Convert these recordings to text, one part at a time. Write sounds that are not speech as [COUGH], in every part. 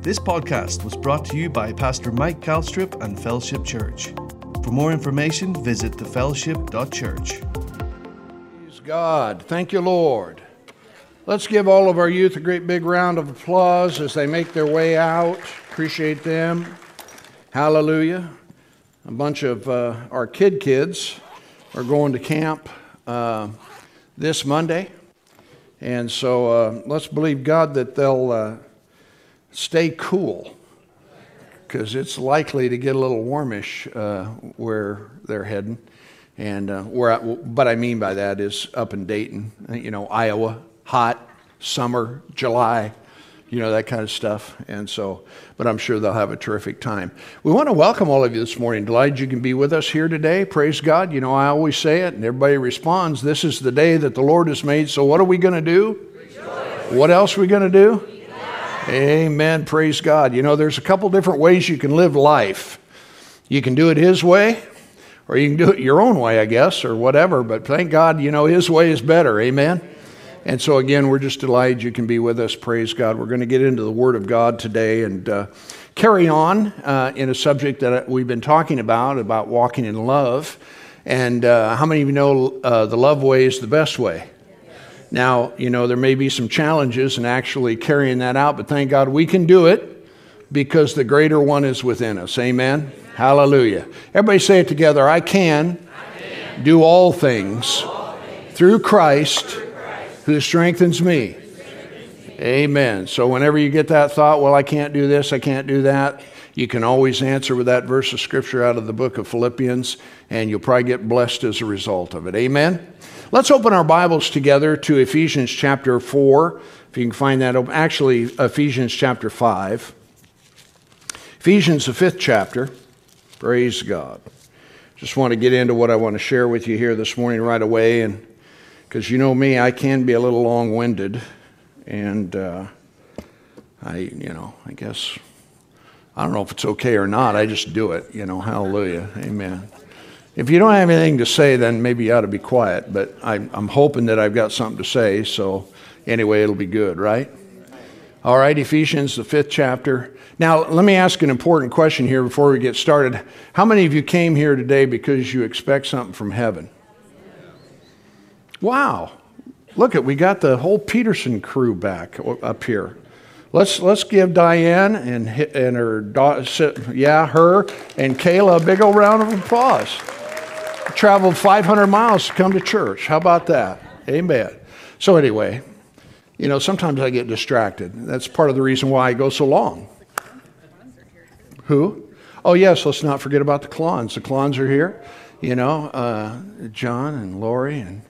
This podcast was brought to you by Pastor Mike Calstrip and Fellowship Church. For more information, visit thefellowship.church. Praise God. Thank you, Lord. Let's give all of our youth a great big round of applause as they make their way out. Appreciate them. Hallelujah. A bunch of uh, our kid kids are going to camp uh, this Monday. And so uh, let's believe God that they'll uh, stay cool because it's likely to get a little warmish uh, where they're heading. And uh, where, I, what I mean by that is up in Dayton, you know, Iowa, hot, summer, July, you know, that kind of stuff. And so, but I'm sure they'll have a terrific time. We want to welcome all of you this morning. Delighted you can be with us here today. Praise God. You know, I always say it, and everybody responds this is the day that the Lord has made. So, what are we going to do? Rejoice. What else are we going to do? Amen. Praise God. You know, there's a couple different ways you can live life. You can do it His way, or you can do it your own way, I guess, or whatever. But thank God, you know, His way is better. Amen. And so, again, we're just delighted you can be with us. Praise God. We're going to get into the Word of God today and uh, carry on uh, in a subject that we've been talking about, about walking in love. And uh, how many of you know uh, the love way is the best way? Now, you know, there may be some challenges in actually carrying that out, but thank God we can do it because the greater one is within us. Amen? Hallelujah. Everybody say it together I can, I can. do all things, all things. through Christ who strengthens me. Amen. So, whenever you get that thought, well, I can't do this, I can't do that, you can always answer with that verse of scripture out of the book of Philippians, and you'll probably get blessed as a result of it. Amen. Let's open our Bibles together to Ephesians chapter 4. If you can find that. Actually, Ephesians chapter 5. Ephesians, the fifth chapter. Praise God. Just want to get into what I want to share with you here this morning right away. And because you know me, I can be a little long winded. And uh, I, you know, I guess, I don't know if it's okay or not. I just do it, you know, hallelujah. Amen. If you don't have anything to say, then maybe you ought to be quiet. But I'm, I'm hoping that I've got something to say. So anyway, it'll be good, right? All right, Ephesians, the fifth chapter. Now, let me ask an important question here before we get started. How many of you came here today because you expect something from heaven? Wow. Look at we got the whole Peterson crew back up here. Let's let's give Diane and and her daughter, yeah, her and Kayla a big old round of applause. Traveled 500 miles to come to church. How about that? Amen. So anyway, you know, sometimes I get distracted. That's part of the reason why I go so long. Who? Oh yes, let's not forget about the Clons. The Clons are here. You know, uh, John and Lori and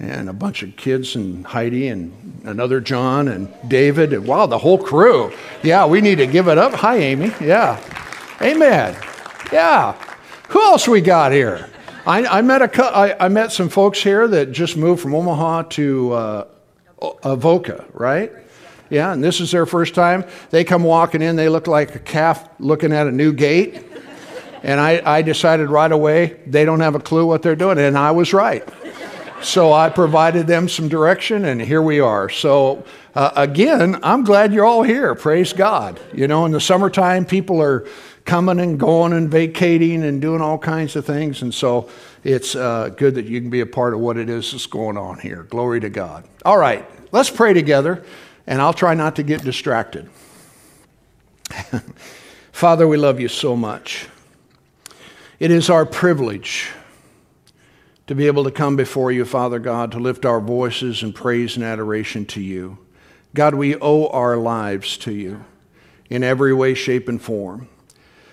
and a bunch of kids and Heidi and another John and David. And, wow, the whole crew. Yeah, we need to give it up. Hi, Amy. Yeah. Amen. Yeah. Who else we got here? I, I met a, I, I, met some folks here that just moved from Omaha to uh, Avoca, right? Yeah, and this is their first time. They come walking in, they look like a calf looking at a new gate. And I, I decided right away they don't have a clue what they're doing, and I was right so I provided them some direction, and here we are. So, uh, again, I'm glad you're all here. Praise God. You know, in the summertime, people are coming and going and vacating and doing all kinds of things. And so it's uh, good that you can be a part of what it is that's going on here. Glory to God. All right, let's pray together, and I'll try not to get distracted. [LAUGHS] Father, we love you so much. It is our privilege to be able to come before you, Father God, to lift our voices in praise and adoration to you. God, we owe our lives to you in every way, shape, and form.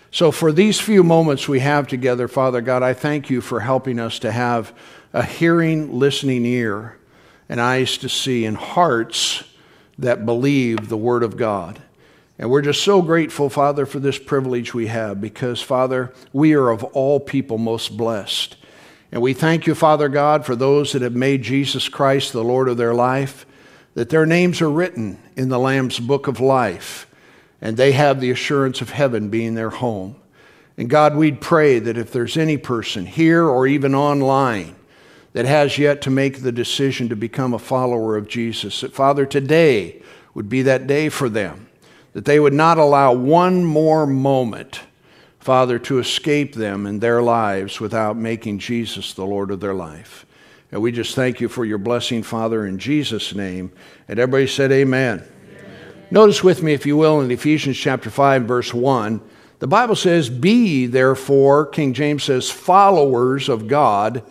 So, for these few moments we have together, Father God, I thank you for helping us to have a hearing, listening ear, and eyes to see, and hearts that believe the Word of God. And we're just so grateful, Father, for this privilege we have because, Father, we are of all people most blessed. And we thank you, Father God, for those that have made Jesus Christ the Lord of their life, that their names are written in the Lamb's book of life, and they have the assurance of heaven being their home. And God, we'd pray that if there's any person here or even online that has yet to make the decision to become a follower of Jesus, that Father, today would be that day for them that they would not allow one more moment, Father, to escape them in their lives without making Jesus the Lord of their life. And we just thank you for your blessing, Father, in Jesus' name. And everybody said, Amen. amen. Notice with me, if you will, in Ephesians chapter 5, verse 1, the Bible says, Be therefore, King James says, followers of God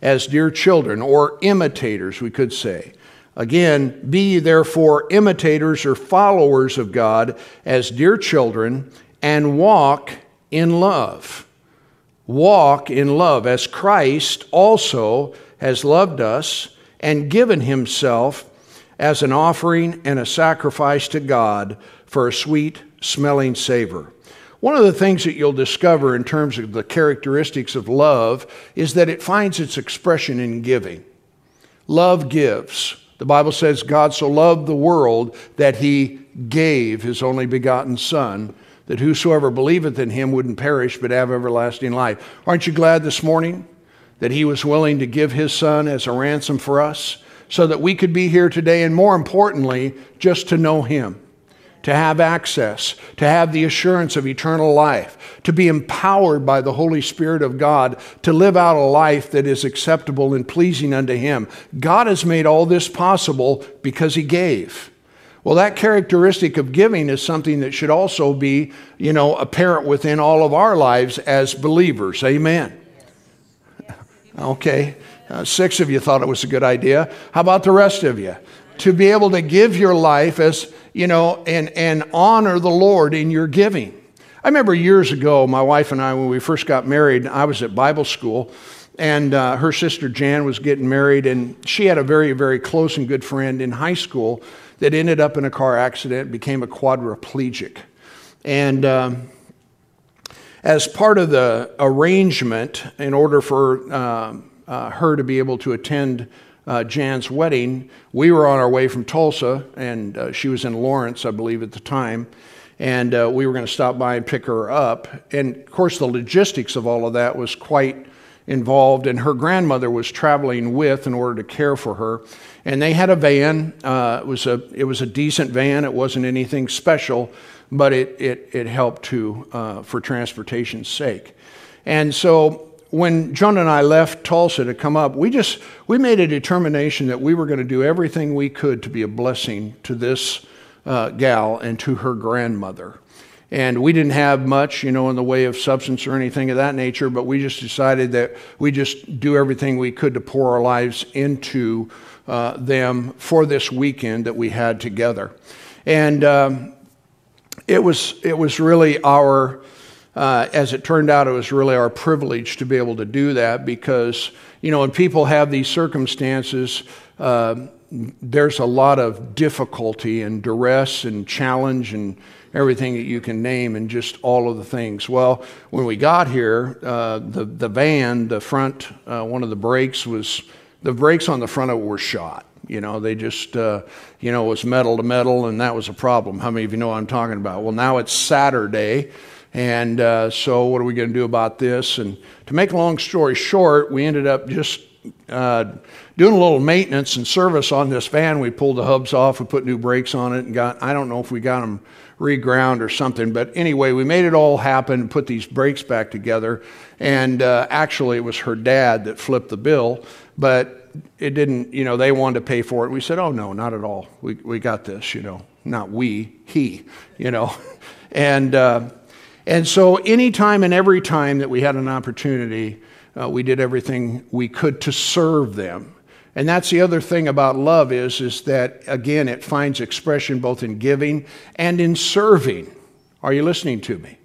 as dear children, or imitators, we could say. Again, be therefore imitators or followers of God as dear children, and walk in love. Walk in love, as Christ also has loved us and given himself as an offering and a sacrifice to God for a sweet smelling savor. One of the things that you'll discover in terms of the characteristics of love is that it finds its expression in giving. Love gives. The Bible says God so loved the world that he gave his only begotten Son, that whosoever believeth in him wouldn't perish but have everlasting life. Aren't you glad this morning that he was willing to give his Son as a ransom for us so that we could be here today and more importantly, just to know him? to have access, to have the assurance of eternal life, to be empowered by the Holy Spirit of God to live out a life that is acceptable and pleasing unto Him. God has made all this possible because He gave. Well, that characteristic of giving is something that should also be, you know, apparent within all of our lives as believers. Amen. Okay. Uh, six of you thought it was a good idea. How about the rest of you? To be able to give your life as you know, and, and honor the Lord in your giving. I remember years ago, my wife and I, when we first got married, I was at Bible school, and uh, her sister Jan was getting married, and she had a very, very close and good friend in high school that ended up in a car accident, became a quadriplegic. And um, as part of the arrangement, in order for uh, uh, her to be able to attend uh, Jan's wedding, we were on our way from Tulsa, and uh, she was in Lawrence, I believe, at the time. And uh, we were going to stop by and pick her up. And of course, the logistics of all of that was quite involved, and her grandmother was traveling with in order to care for her. And they had a van. Uh, it, was a, it was a decent van, it wasn't anything special, but it, it, it helped to, uh, for transportation's sake. And so when John and I left Tulsa to come up, we just we made a determination that we were going to do everything we could to be a blessing to this uh, gal and to her grandmother. And we didn't have much, you know, in the way of substance or anything of that nature, but we just decided that we just do everything we could to pour our lives into uh, them for this weekend that we had together. And um, it was it was really our uh, as it turned out, it was really our privilege to be able to do that because, you know, when people have these circumstances, uh, there's a lot of difficulty and duress and challenge and everything that you can name and just all of the things. Well, when we got here, uh, the, the van, the front, uh, one of the brakes was, the brakes on the front of it were shot. You know, they just, uh, you know, it was metal to metal, and that was a problem. How many of you know what I'm talking about? Well, now it's Saturday, and uh, so, what are we going to do about this? And to make a long story short, we ended up just uh, doing a little maintenance and service on this van. We pulled the hubs off, we put new brakes on it, and got, I don't know if we got them reground or something, but anyway, we made it all happen, put these brakes back together. And uh, actually, it was her dad that flipped the bill, but it didn't, you know, they wanted to pay for it. We said, oh, no, not at all. We, we got this, you know, not we, he, you know. [LAUGHS] And, uh, and so, anytime and every time that we had an opportunity, uh, we did everything we could to serve them. And that's the other thing about love is, is that, again, it finds expression both in giving and in serving. Are you listening to me?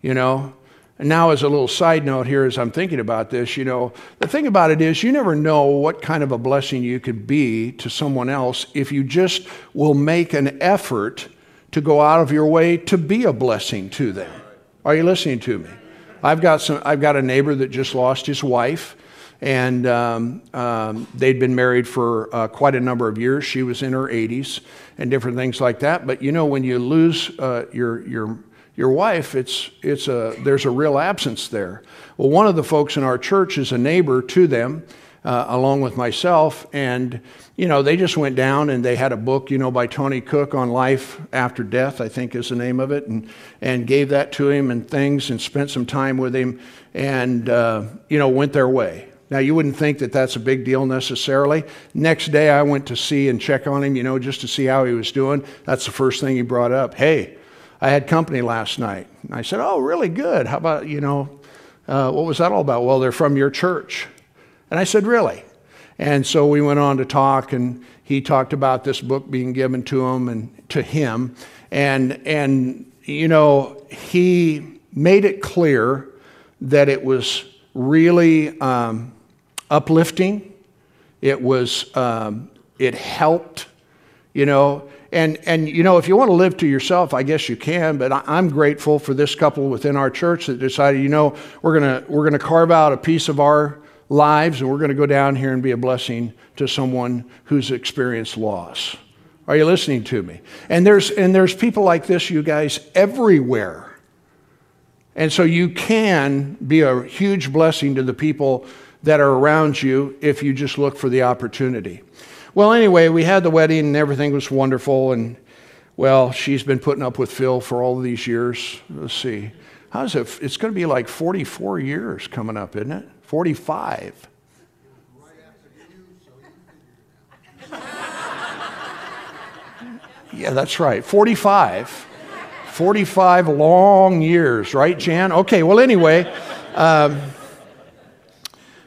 You know? And now, as a little side note here, as I'm thinking about this, you know, the thing about it is you never know what kind of a blessing you could be to someone else if you just will make an effort to go out of your way to be a blessing to them. Are you listening to me? I've got, some, I've got a neighbor that just lost his wife, and um, um, they'd been married for uh, quite a number of years. She was in her 80s and different things like that. But you know, when you lose uh, your, your, your wife, it's, it's a, there's a real absence there. Well, one of the folks in our church is a neighbor to them. uh, along with myself. And, you know, they just went down and they had a book, you know, by Tony Cooke on life after death, I think is the name of it, and, and gave that to him and things and spent some time with him and, uh, you know, went their way. Now, you wouldn't think that that's a big deal necessarily. Next day, I went to see and check on him, you know, just to see how he was doing. That's the first thing he brought up. Hey, I had company last night. And I said, Oh, really good. How about, you know, uh, what was that all about? Well, they're from your church. And I said, Really? And so we went on to talk, and he talked about this book being given to him and to him. And, and you know, he made it clear that it was really um, uplifting. It was, um, it helped, you know. And, and, you know, if you want to live to yourself, I guess you can, but I'm grateful for this couple within our church that decided, you know, we're going to we're to carve out a piece of our lives and we're going to go down here and be a blessing to someone who's experienced loss. Are you listening to me? And there's, and there's people like this, you guys, everywhere. And so you can be a huge blessing to the people that are around you if you just look for the opportunity. Well, anyway, we had the wedding and everything was wonderful. And, well, she's been putting up with Phil for all these years. Let's see. How's it? It's going to be like 44 years coming up, isn't it? 45. [LAUGHS] Yeah, that's right. 45. 45 long years, right, Jan? Okay, well, anyway, um,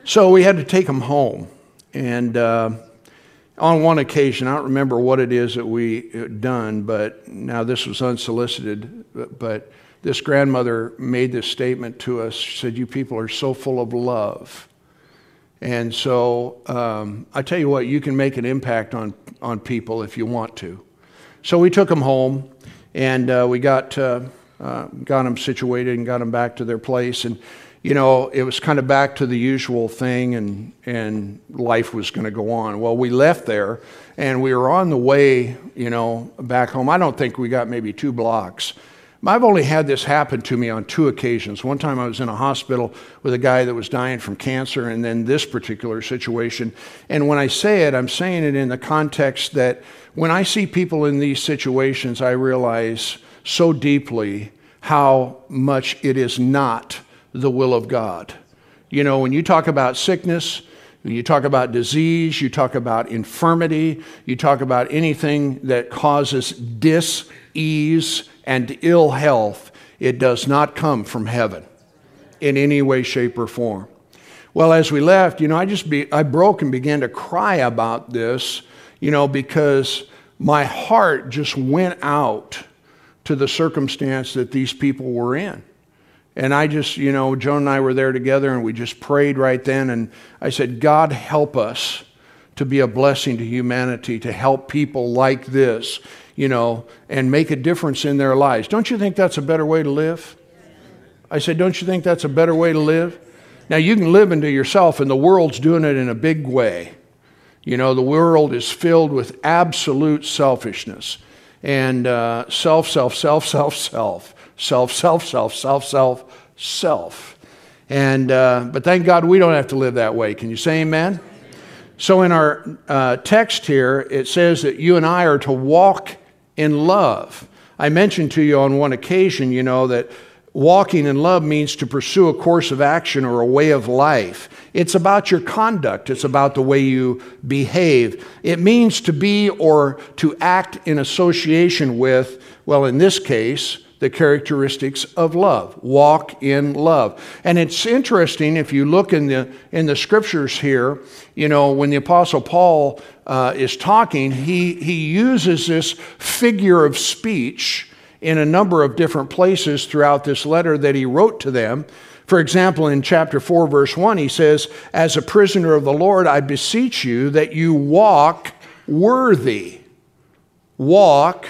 so we had to take him home. And uh, on one occasion, I don't remember what it is that we had done, but now this was unsolicited, but this grandmother made this statement to us. She said, You people are so full of love. And so um, I tell you what, you can make an impact on, on people if you want to. So we took them home and uh, we got, uh, uh, got them situated and got them back to their place. And, you know, it was kind of back to the usual thing and, and life was going to go on. Well, we left there and we were on the way, you know, back home. I don't think we got maybe two blocks I've only had this happen to me on two occasions. One time I was in a hospital with a guy that was dying from cancer, and then this particular situation. And when I say it, I'm saying it in the context that when I see people in these situations, I realize so deeply how much it is not the will of God. You know, when you talk about sickness, you talk about disease, you talk about infirmity, you talk about anything that causes dis ease, and ill health, it does not come from heaven in any way, shape, or form. Well, as we left, you know, I just be, I broke and began to cry about this, you know, because my heart just went out to the circumstance that these people were in. And I just, you know, Joan and I were there together and we just prayed right then. And I said, God, help us to be a blessing to humanity, to help people like this you know, and make a difference in their lives. Don't you think that's a better way to live? I said, Don't you think that's a better way to live? Now, you can live into yourself, and the world's doing it in a big way. You know, the world is filled with absolute selfishness and uh, self, self, self, [LAUGHS] self, self, self, self, self, self, self, self. And, uh, but thank God we don't have to live that way. Can you say amen? So, in our uh, text here, it says that you and I are to walk in love. I mentioned to you on one occasion, you know, that walking in love means to pursue a course of action or a way of life. It's about your conduct, it's about the way you behave. It means to be or to act in association with, well, in this case, the characteristics of love. Walk in love. And it's interesting if you look in the in the scriptures here, you know, when the apostle Paul uh, is talking, he he uses this figure of speech in a number of different places throughout this letter that he wrote to them. For example, in chapter 4, verse 1, he says, As a prisoner of the Lord, I beseech you that you walk worthy. Walk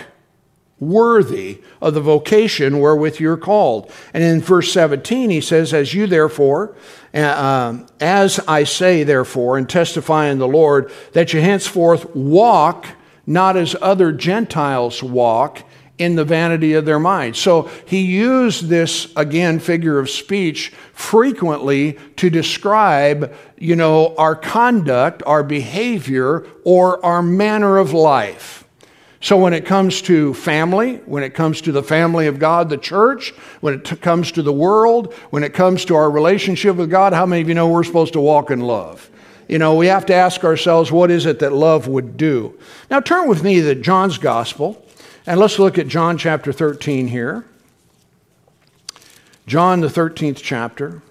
worthy of the vocation wherewith you're called. And in verse 17, he says, As you therefore, uh, as I say therefore, and testify in the Lord, that you henceforth walk not as other Gentiles walk in the vanity of their mind. So he used this, again, figure of speech frequently to describe, you know, our conduct, our behavior, or our manner of life. So when it comes to family, when it comes to the family of God, the church, when it t- comes to the world, when it comes to our relationship with God, how many of you know we're supposed to walk in love? You know, we have to ask ourselves, what is it that love would do? Now turn with me to John's Gospel. And let's look at John chapter 13 here. John, the 13th chapter.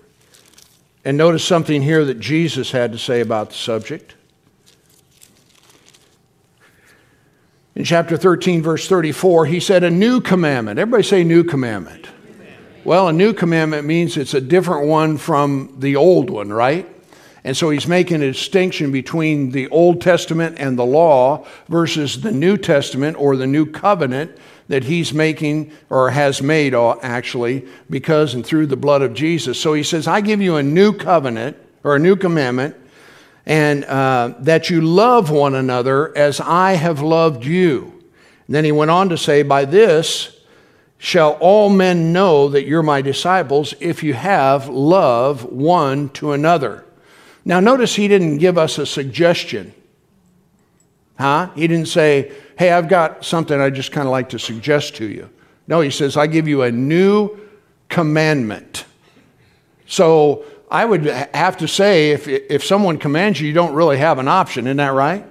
And notice something here that Jesus had to say about the subject. In chapter 13, verse 34, he said, A new commandment. Everybody say, New commandment. Well, a new commandment means it's a different one from the old one, right? And so he's making a distinction between the Old Testament and the law versus the New Testament or the new covenant that he's making or has made uh, actually because and through the blood of Jesus. So he says, I give you a new covenant or a new commandment and uh, that you love one another as I have loved you. And then he went on to say, By this shall all men know that you're my disciples if you have love one to another. Now, notice he didn't give us a suggestion. Huh? He didn't say, hey, I've got something I just kind of like to suggest to you. No, he says, I give you a new commandment. So I would have to say, if, if someone commands you, you don't really have an option, isn't that right?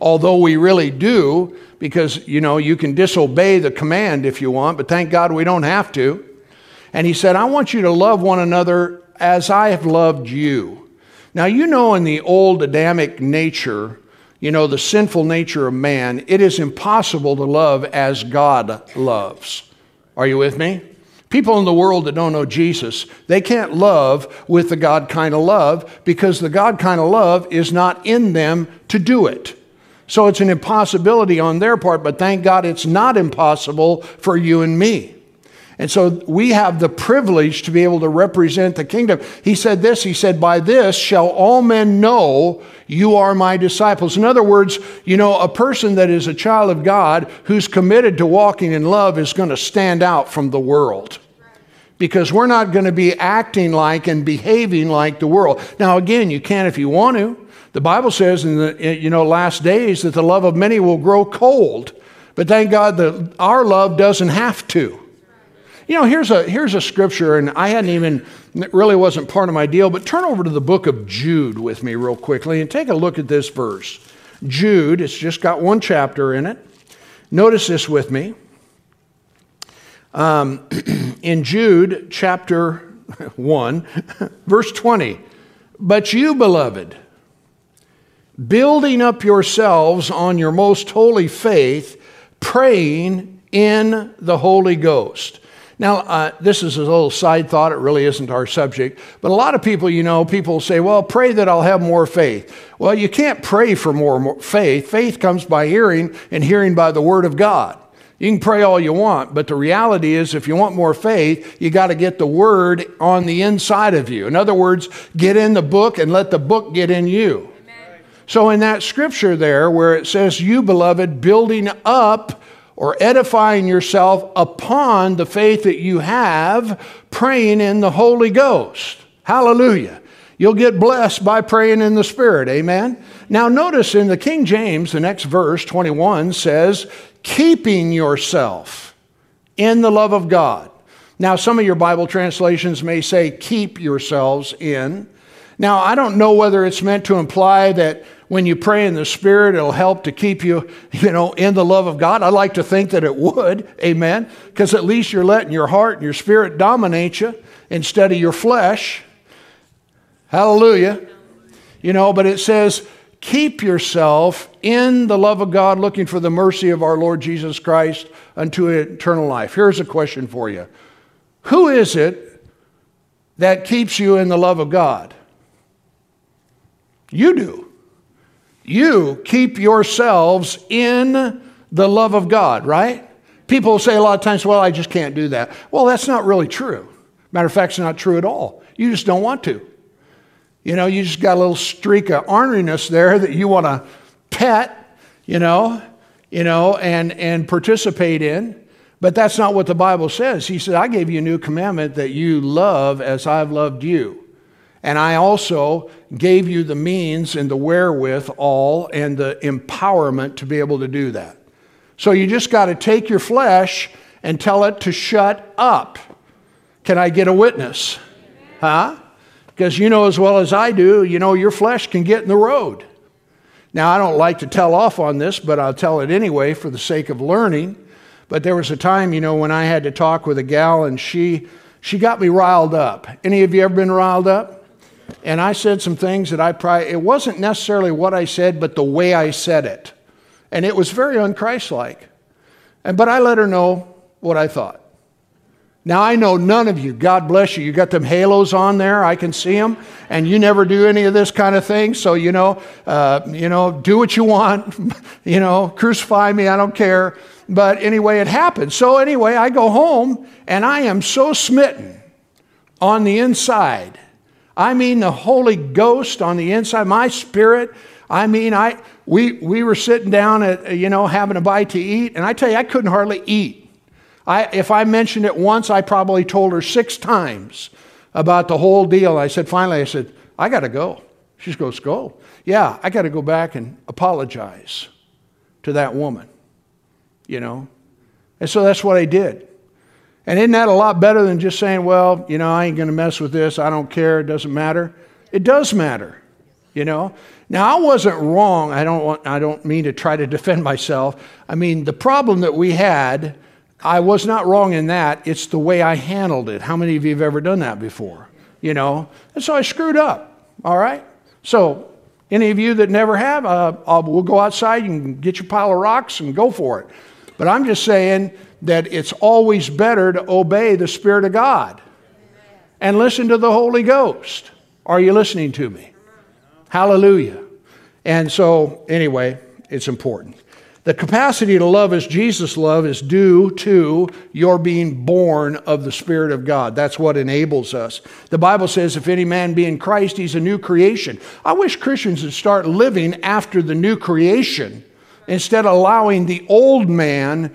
Although we really do, because, you know, you can disobey the command if you want, but thank God we don't have to. And he said, I want you to love one another as I have loved you. Now, you know, in the old Adamic nature, you know, the sinful nature of man, it is impossible to love as God loves. Are you with me? People in the world that don't know Jesus, they can't love with the God kind of love because the God kind of love is not in them to do it. So it's an impossibility on their part, but thank God it's not impossible for you and me. And so we have the privilege to be able to represent the kingdom. He said this He said, By this shall all men know you are my disciples. In other words, you know, a person that is a child of God who's committed to walking in love is going to stand out from the world because we're not going to be acting like and behaving like the world. Now, again, you can if you want to. The Bible says in the you know last days that the love of many will grow cold, but thank God that our love doesn't have to. You know, here's a, here's a scripture, and I hadn't even, it really wasn't part of my deal, but turn over to the book of Jude with me real quickly and take a look at this verse. Jude, it's just got one chapter in it. Notice this with me. Um, [CLEARS THROAT] in Jude chapter 1, [LAUGHS] verse 20, but you, beloved, building up yourselves on your most holy faith, praying in the Holy Ghost. Now, uh, this is a little side thought. It really isn't our subject. But a lot of people, you know, people say, well, pray that I'll have more faith. Well, you can't pray for more, more faith. Faith comes by hearing, and hearing by the Word of God. You can pray all you want, but the reality is, if you want more faith, you got to get the Word on the inside of you. In other words, get in the book and let the book get in you. Amen. So, in that scripture there, where it says, You, beloved, building up or edifying yourself upon the faith that you have, praying in the Holy Ghost. Hallelujah. You'll get blessed by praying in the Spirit. Amen. Now, notice in the King James, the next verse, 21, says, keeping yourself in the love of God. Now, some of your Bible translations may say, keep yourselves in. Now, I don't know whether it's meant to imply that when you pray in the Spirit, it'll help to keep you, [LAUGHS] you know, in the love of God. I like to think that it would, amen, because at least you're letting your heart and your spirit dominate you instead of your flesh. Hallelujah. You know, but it says, keep yourself in the love of God, looking for the mercy of our Lord Jesus Christ unto eternal life. Here's a question for you Who is it that keeps you in the love of God? You do you keep yourselves in the love of God, right? People say a lot of times, well, I just can't do that. Well, that's not really true. Matter of fact, it's not true at all. You just don't want to. You know, you just got a little streak of orneriness there that you want to pet, you know, you know, and, and participate in. But that's not what the Bible says. He said, I gave you a new commandment that you love as I've loved you. And I also gave you the means and the wherewithal and the empowerment to be able to do that. So you just got to take your flesh and tell it to shut up. Can I get a witness? Huh? Because you know as well as I do, you know, your flesh can get in the road. Now, I don't like to tell off on this, but I'll tell it anyway for the sake of learning. But there was a time, you know, when I had to talk with a gal and she she got me riled up. Any of you ever been riled up? And I said some things that I probably it wasn't necessarily what I said, but the way I said it. And it was very unchristlike. And but I let her know what I thought. Now I know none of you, God bless you, you got them halos on there, I can see them, and you never do any of this kind of thing. So you know, uh, you know, do what you want, [LAUGHS] you know, crucify me, I don't care. But anyway, it happened. So anyway, I go home and I am so smitten on the inside. I mean, the Holy Ghost on the inside, my spirit. I mean, I we we were sitting down at you know having a bite to eat, and I tell you, I couldn't hardly eat. I, if I mentioned it once, I probably told her six times about the whole deal. I said, finally, I said, I got to go. She goes, go. Yeah, I got to go back and apologize to that woman you know? And so that's what I did. And isn't that a lot better than just saying, well, you know, I ain't going to mess with this. I don't care. It doesn't matter. It does matter, you know? Now, I wasn't wrong. I don't, want, I don't mean to try to defend myself. I mean, the problem that we had, I was not wrong in that. It's the way I handled it. How many of you have ever done that before? You know? And so I screwed up, all right? So, any of you that never have, uh, we'll go outside. Can get your pile of rocks and go for it. But I'm just saying that it's always better to obey the Spirit of God and listen to the Holy Ghost. Are you listening to me? Hallelujah. And so, anyway, it's important. The capacity to love as Jesus loved is due to your being born of the Spirit of God. That's what enables us. The Bible says, if any man be in Christ, he's a new creation. I wish Christians would start living after the new creation instead of allowing the old man,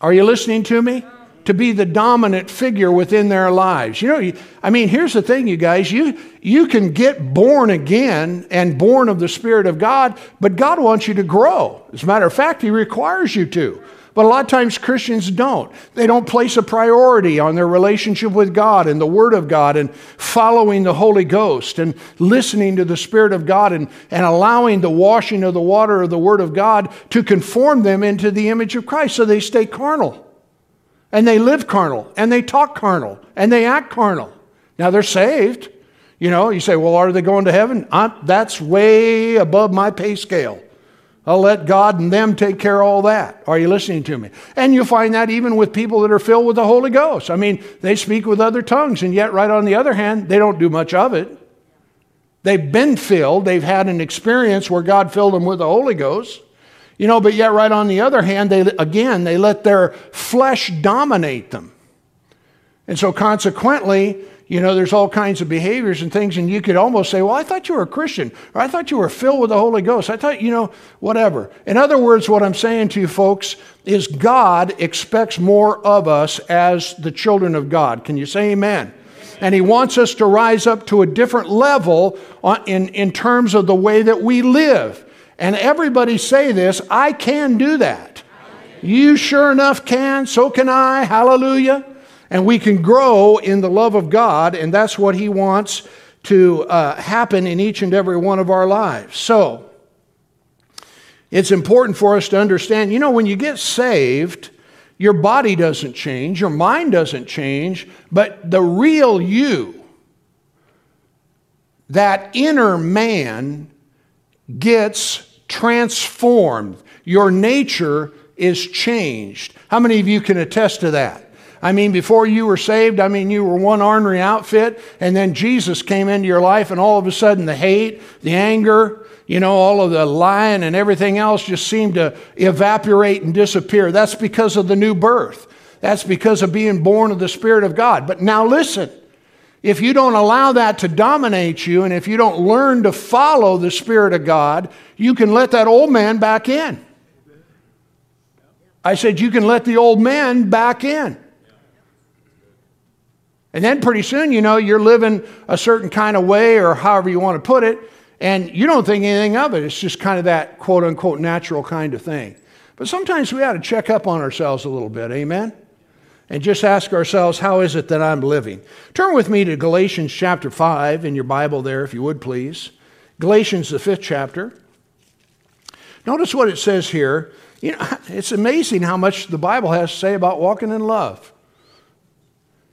are you listening to me? To be the dominant figure within their lives. You know, I mean, here's the thing, you guys. You, you can get born again and born of the Spirit of God, but God wants you to grow. As a matter of fact, He requires you to. But a lot of times Christians don't. They don't place a priority on their relationship with God and the Word of God and following the Holy Ghost and listening to the Spirit of God and, and allowing the washing of the water of the Word of God to conform them into the image of Christ. So they stay carnal. And they live carnal. And they talk carnal. And they act carnal. Now they're saved. You know, you say, well, are they going to heaven? I'm, that's way above my pay scale. I'll let God and them take care of all that. Are you listening to me? And you find that even with people that are filled with the Holy Ghost. I mean, they speak with other tongues, and yet, right on the other hand, they don't do much of it. They've been filled, they've had an experience where God filled them with the Holy Ghost. You know, but yet, right on the other hand, they again, they let their flesh dominate them. And so, consequently, you know, there's all kinds of behaviors and things, and you could almost say, Well, I thought you were a Christian, or I thought you were filled with the Holy Ghost. I thought, you know, whatever. In other words, what I'm saying to you folks is God expects more of us as the children of God. Can you say amen? And He wants us to rise up to a different level in, in terms of the way that we live. And everybody say this I can do that. You sure enough can, so can I. Hallelujah and we can grow in the love of God, and that's what He wants to uh, happen in each and every one of our lives. So, it's important for us to understand you know, when you get saved, your body doesn't change, your mind doesn't change, but the real you, that inner man, gets transformed. Your nature is changed. How many of you can attest to that? I mean, before you were saved, I mean, you were one ornery outfit, and then Jesus came into your life, and all of a sudden the hate, the anger, you know, all of the lying and everything else just seemed to evaporate and disappear. That's because of the new birth. That's because of being born of the Spirit of God. But now listen. If you don't allow that to dominate you, and if you don't learn to follow the Spirit of God, you can let that old man back in. I said, You can let the old man back in. And then pretty soon, you know, you're living a certain kind of way or however you want to put it, and you don't think anything of it. It's just kind of that quote unquote natural kind of thing. But sometimes we ought to check up on ourselves a little bit, amen? And just ask ourselves, how is it that I'm living? Turn with me to Galatians chapter 5 in your Bible there, if you would please. Galatians, the fifth chapter. Notice what it says here. You know, [LAUGHS] it's amazing how much the Bible has to say about walking in love.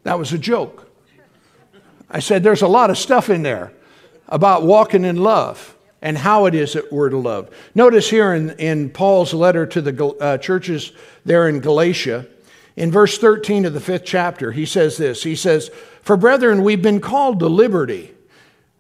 That was a joke. I said there's a lot of stuff in there about walking in love and how it is that we're to love. Notice here in, in Paul's letter to the uh, churches there in Galatia, in verse 13 of the fifth chapter, he says this He says, For brethren, we've been called to liberty.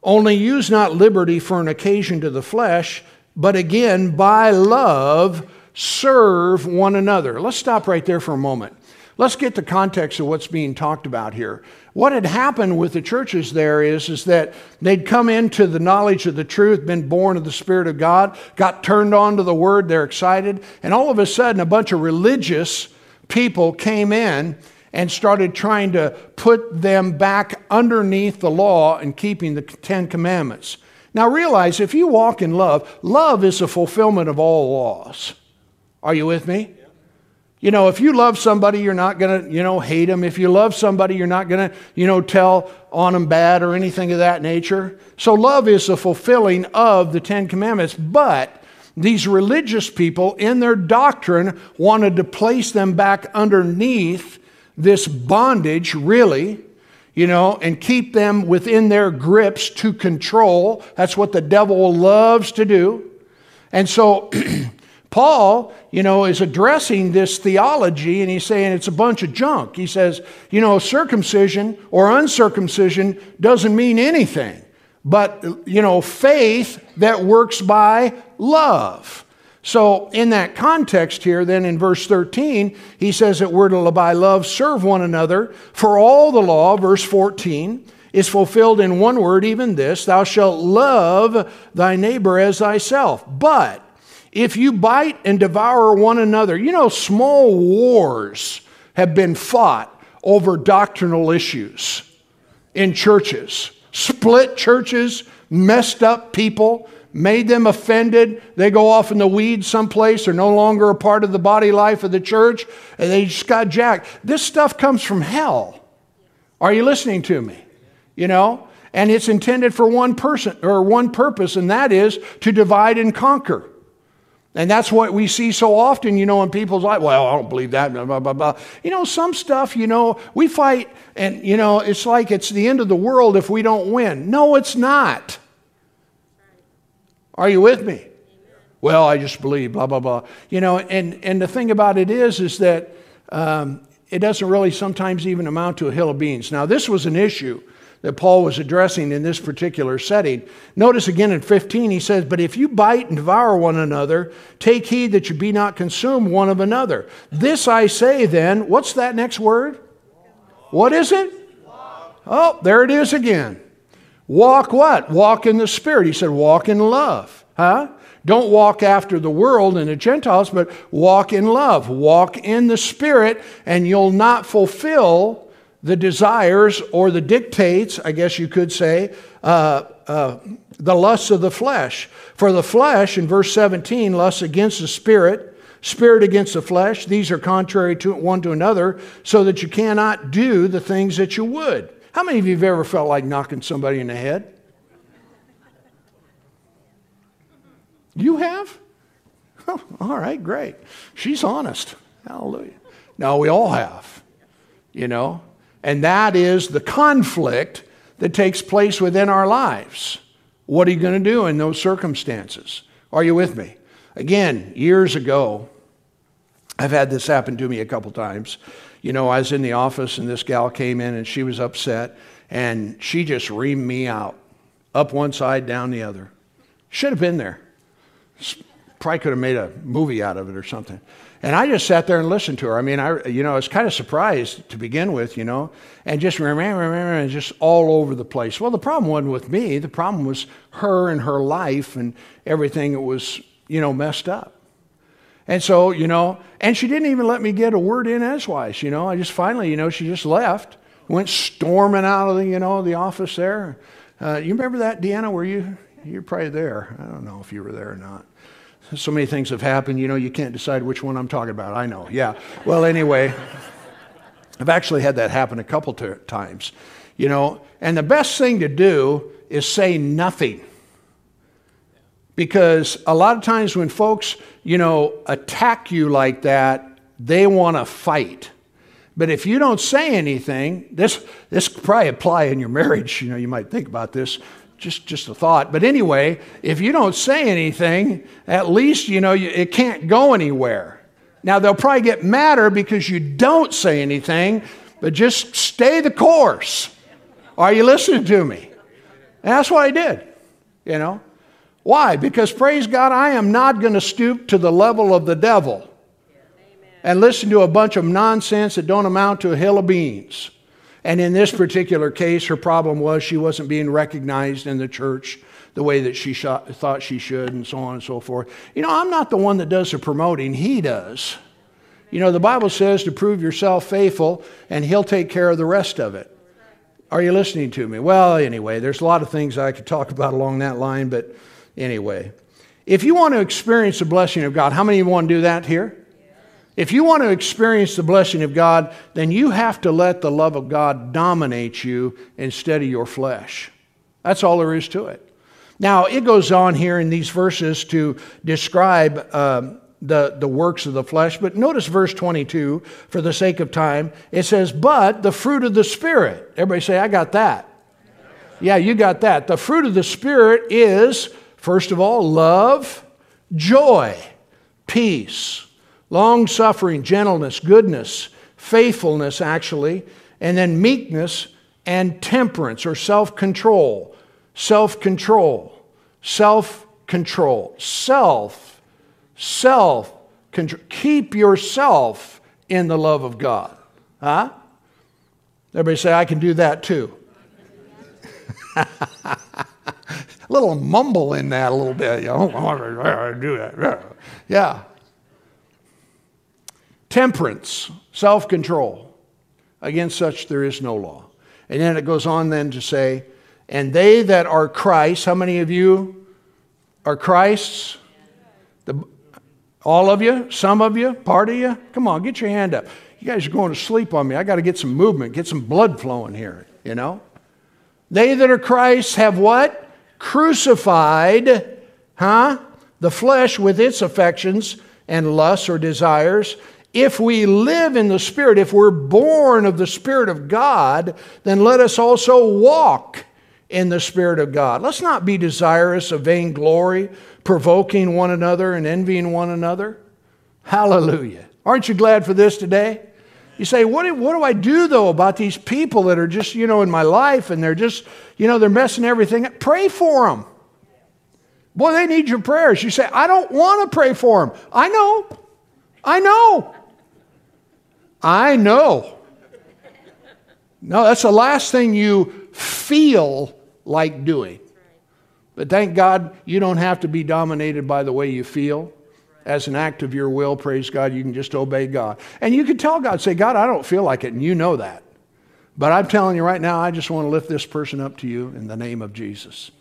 Only use not liberty for an occasion to the flesh, but again, by love, serve one another. Let's stop right there for a moment. Let's get the context of what's being talked about here. What had happened with the churches there is, is that they'd come into the knowledge of the truth, been born of the Spirit of God, got turned on to the Word, they're excited, and all of a sudden a bunch of religious people came in and started trying to put them back underneath the law and keeping the Ten Commandments. Now realize if you walk in love, love is the fulfillment of all laws. Are you with me? You know, if you love somebody, you're not going to, you know, hate them. If you love somebody, you're not going to, you know, tell on them bad or anything of that nature. So love is the fulfilling of the Ten Commandments. But these religious people, in their doctrine, wanted to place them back underneath this bondage, really, you know, and keep them within their grips to control. That's what the devil loves to do. And so, [CLEARS THROAT] Paul, you know, is addressing this theology and he's saying it's a bunch of junk. He says, you know, circumcision or uncircumcision doesn't mean anything, but, you know, faith that works by love. So, in that context here, then in verse 13, he says that we're to, by love, serve one another. For all the law, verse 14, is fulfilled in one word, even this Thou shalt love thy neighbor as thyself. But, if you bite and devour one another, you know, small wars have been fought over doctrinal issues in churches. Split churches, messed up people, made them offended. They go off in the weeds someplace, they're no longer a part of the body life of the church, and they just got jacked. This stuff comes from hell. Are you listening to me? You know? And it's intended for one person or one purpose, and that is to divide and conquer. And that's what we see so often, you know, in people's life. Well, I don't believe that, blah, blah, blah, blah. You know, some stuff, you know, we fight and, you know, it's like it's the end of the world if we don't win. No, it's not. Are you with me? Well, I just believe, blah, blah, blah. You know, and, and the thing about it is, is that um, it doesn't really sometimes even amount to a hill of beans. Now, this was an issue that Paul was addressing in this particular setting. Notice again in 15, he says, But if you bite and devour one another, take heed that you be not consumed one of another. This I say then, what's that next word? What is it? Oh, there it is again. Walk what? Walk in the Spirit. He said, walk in love. Huh? Don't walk after the world and the Gentiles, but walk in love. Walk in the Spirit, and you'll not fulfill the desires or the dictates, I guess you could say, uh, uh, the lusts of the flesh. For the flesh, in verse 17, lusts against the spirit, spirit against the flesh. These are contrary to one to another, so that you cannot do the things that you would. How many of you have ever felt like knocking somebody in the head? You have? Oh, all right, great. She's honest. Hallelujah. Now we all have. You know, and that is the conflict that takes place within our lives. What are you going to do in those circumstances? Are you with me? Again, years ago, I've had this happen to me a couple times. You know, I was in the office and this gal came in and she was upset and she just reamed me out, up one side, down the other. Should have been there. Probably could have made a movie out of it or something. And I just sat there and listened to her. I mean, I, you know, I was kind of surprised to begin with, you know, and just remember, remember, just all over the place. Well, the problem wasn't with me. The problem was her and her life and everything that was, you know, messed up. And so, you know, and she didn't even let me get a word in edgewise, you know. I just finally, you know, she just left, went storming out of the, you know, the office there. Uh, you remember that, Deanna? Were you? You're probably there. I don't know if you were there or not. So many things have happened, you know, you can't decide which one I'm talking about. I know, yeah. Well, anyway, I've actually had that happen a couple times, you know. And the best thing to do is say nothing. Because a lot of times when folks, you know, attack you like that, they want to fight. But if you don't say anything, this this could probably apply in your marriage. You know, you might think about this. Just just a thought. But anyway, if you don't say anything, at least you know you, it can't go anywhere. Now they'll probably get madder because you don't say anything, but just stay the course. Are you listening to me? And that's what I did. You know, why? Because praise God, I am not going to stoop to the level of the devil and listen to a bunch of nonsense that don't amount to a hill of beans. And in this particular case, her problem was she wasn't being recognized in the church the way that she thought she should, and so on and so forth. You know, I'm not the one that does the promoting, he does. You know, the Bible says to prove yourself faithful, and he'll take care of the rest of it. Are you listening to me? Well, anyway, there's a lot of things I could talk about along that line, but anyway. If you want to experience the blessing of God, how many of you want to do that here? If you want to experience the blessing of God, then you have to let the love of God dominate you instead of your flesh. That's all there is to it. Now, it goes on here in these verses to describe um, the, the works of the flesh, but notice verse 22 for the sake of time. It says, But the fruit of the Spirit. Everybody say, I got that. Yeah, you got that. The fruit of the Spirit is, first of all, love, joy, peace long suffering, gentleness, goodness, faithfulness, actually, and then meekness and temperance or self control. Self control. Self control. Self. Self control. Keep yourself in the love of God. Huh? Everybody say, I can do that too. [LAUGHS] a little mumble in that a little bit. You know, [LAUGHS] do that. Yeah. Temperance, self control. Against such there is no law. And then it goes on then to say, and they that are Christ, how many of you are Christ's? The, all of you? Some of you? Part of you? Come on, get your hand up. You guys are going to sleep on me. I got to get some movement, get some blood flowing here, you know? They that are Christ have what? Crucified, huh? The flesh with its affections and lusts or desires. If we live in the Spirit, if we're born of the Spirit of God, then let us also walk in the Spirit of God. Let's not be desirous of vainglory, provoking one another and envying one another. Hallelujah. Aren't you glad for this today? You say, what do, what do I do though about these people that are just, you know, in my life and they're just, you know, they're messing everything up? Pray for them. Boy, they need your prayers. You say, I don't want to pray for them. I know. I know. I know. No, that's the last thing you feel like doing. But thank God you don't have to be dominated by the way you feel. As an act of your will, praise God, you can just obey God. And you can tell God, say, God, I don't feel like it, and you know that. But I'm telling you right now, I just want to lift this person up to you in the name of Jesus.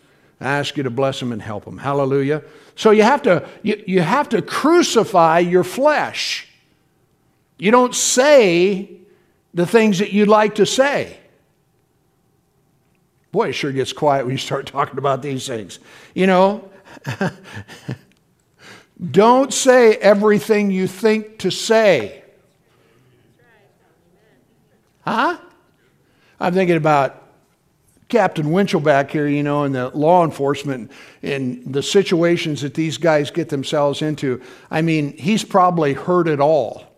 I ask you to bless them and help them. Hallelujah. So you have to, you, you have to crucify your flesh. You don't say the things that you'd like to say. Boy, it sure gets quiet when you start [LAUGHS] talking about these things. You know, [LAUGHS] don't say everything you think to say. Huh? I'm thinking about Captain Winchell back here, you know, and the law enforcement and the situations that these guys get themselves into. I mean, he's probably heard it all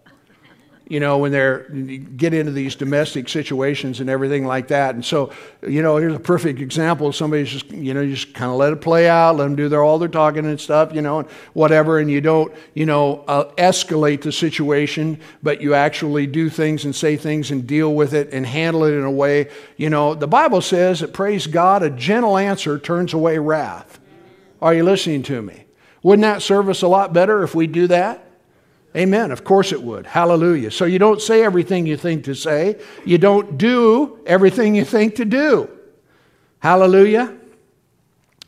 you know, when they're get into these domestic situations and everything like that. And so, you know, here's a perfect example. Somebody's just, you know, you just kind of let it play out, let them do their all their talking and stuff, you know, and whatever, and you don't, you know, uh, escalate the situation, but you actually do things and say things and deal with it and handle it in a way, you know. The Bible says that praise God, a gentle answer turns away wrath. Are you listening to me? Wouldn't that serve us a lot better if we do that? Amen. Of course it would. Hallelujah. So you don't say everything you think to say, you don't do everything you think to do. Hallelujah.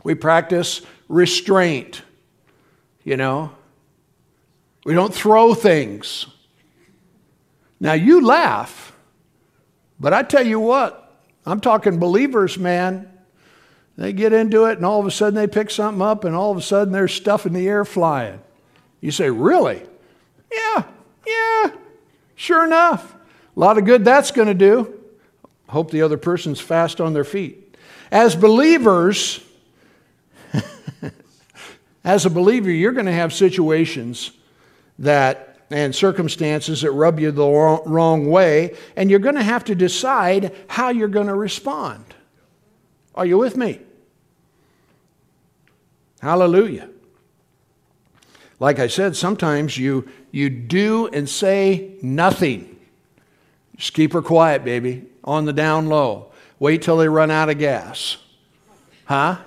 We practice restraint, you know. We don't throw things. Now you laugh, but I tell you what, I'm talking believers, man. They get into it, and all of a sudden they pick something up, and all of a sudden there's stuff in the air flying. You say, Really? Yeah, yeah, sure enough. A lot of good that's going to do. Hope the other person's fast on their feet. As believers, [LAUGHS] as a believer, you're going to have situations that and circumstances that rub you the wrong way, and you're going to have to decide how you're going to respond. Are you with me? Hallelujah. Like I said, sometimes you, you do and say nothing. Just keep her quiet, baby, on the down low. Wait till they run out of gas. Huh?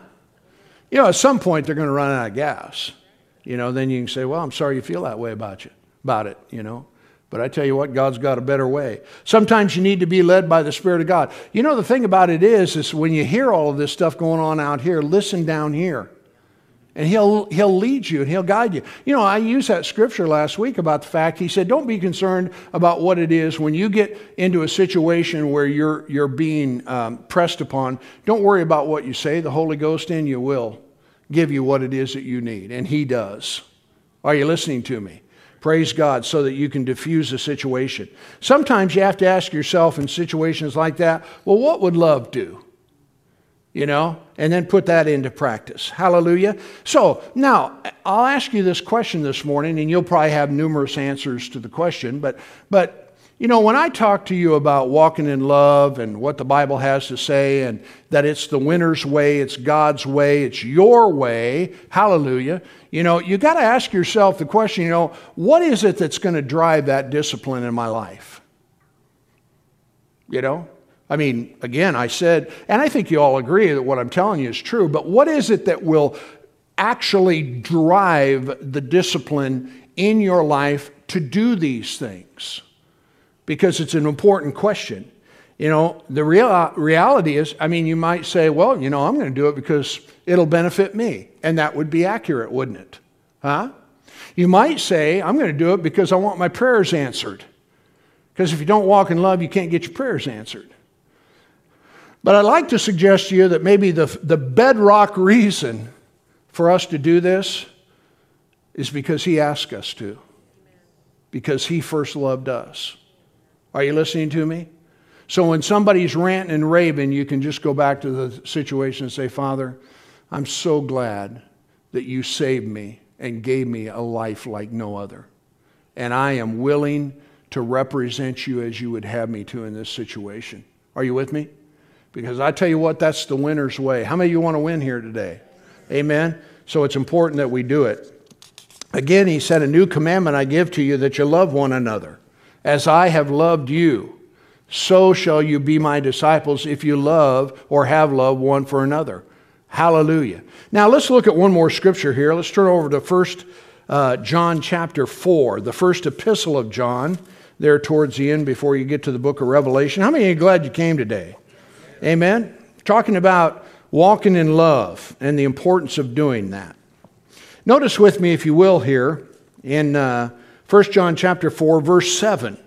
You know, at some point they're going to run out of gas. You know, then you can say, well, I'm sorry you feel that way about you, about it, you know. But I tell you what, God's got a better way. Sometimes you need to be led by the Spirit of God. You know, the thing about it is, is when you hear all of this stuff going on out here, listen down here and he'll, he'll lead you and he'll guide you. You know, I used that scripture last week about the fact he said, don't be concerned about what it is when you get into a situation where you're, you're being um, pressed upon. Don't worry about what you say. The Holy Ghost in you will give you what it is that you need, and he does. Are you listening to me? Praise God, so that you can diffuse the situation. Sometimes you have to ask yourself in situations like that, well, what would love do? You know, and then put that into practice. Hallelujah. So now I'll ask you this question this morning, and you'll probably have numerous answers to the question, but, but you know, when I talk to you about walking in love and what the Bible has to say, and that it's the winner's way, it's God's way, it's your way, hallelujah, you know, you got to ask yourself the question, you know, what is it that's going to drive that discipline in my life? You know, I mean, again, I said, and I think you all agree that what I'm telling you is true, but what is it that will actually drive the discipline in your life to do these things? Because it's an important question. You know, the real, reality is, I mean, you might say, well, you know, I'm going to do it because it'll benefit me. And that would be accurate, wouldn't it? Huh? You might say, I'm going to do it because I want my prayers answered. Because if you don't walk in love, you can't get your prayers answered. But I'd like to suggest to you that maybe the, the bedrock reason for us to do this is because He asked us to, because He first loved us. Are you listening to me? So when somebody's ranting and raving, you can just go back to the situation and say, Father, I'm so glad that you saved me and gave me a life like no other. And I am willing to represent you as you would have me to in this situation. Are you with me? Because I tell you what, that's the winner's way. How many of you want to win here today? Amen? So it's important that we do it. Again, he said, A new commandment I give to you that you love one another. As I have loved you, so shall you be my disciples if you love or have love one for another. Hallelujah. Now let's look at one more scripture here. Let's turn over to First uh, John chapter 4, the first epistle of John, there towards the end before you get to the book of Revelation. How many you glad you came today? Amen? Talking about walking in love and the importance of doing that. Notice with me, if you will, here in uh, 1 John chapter 4, verse 7.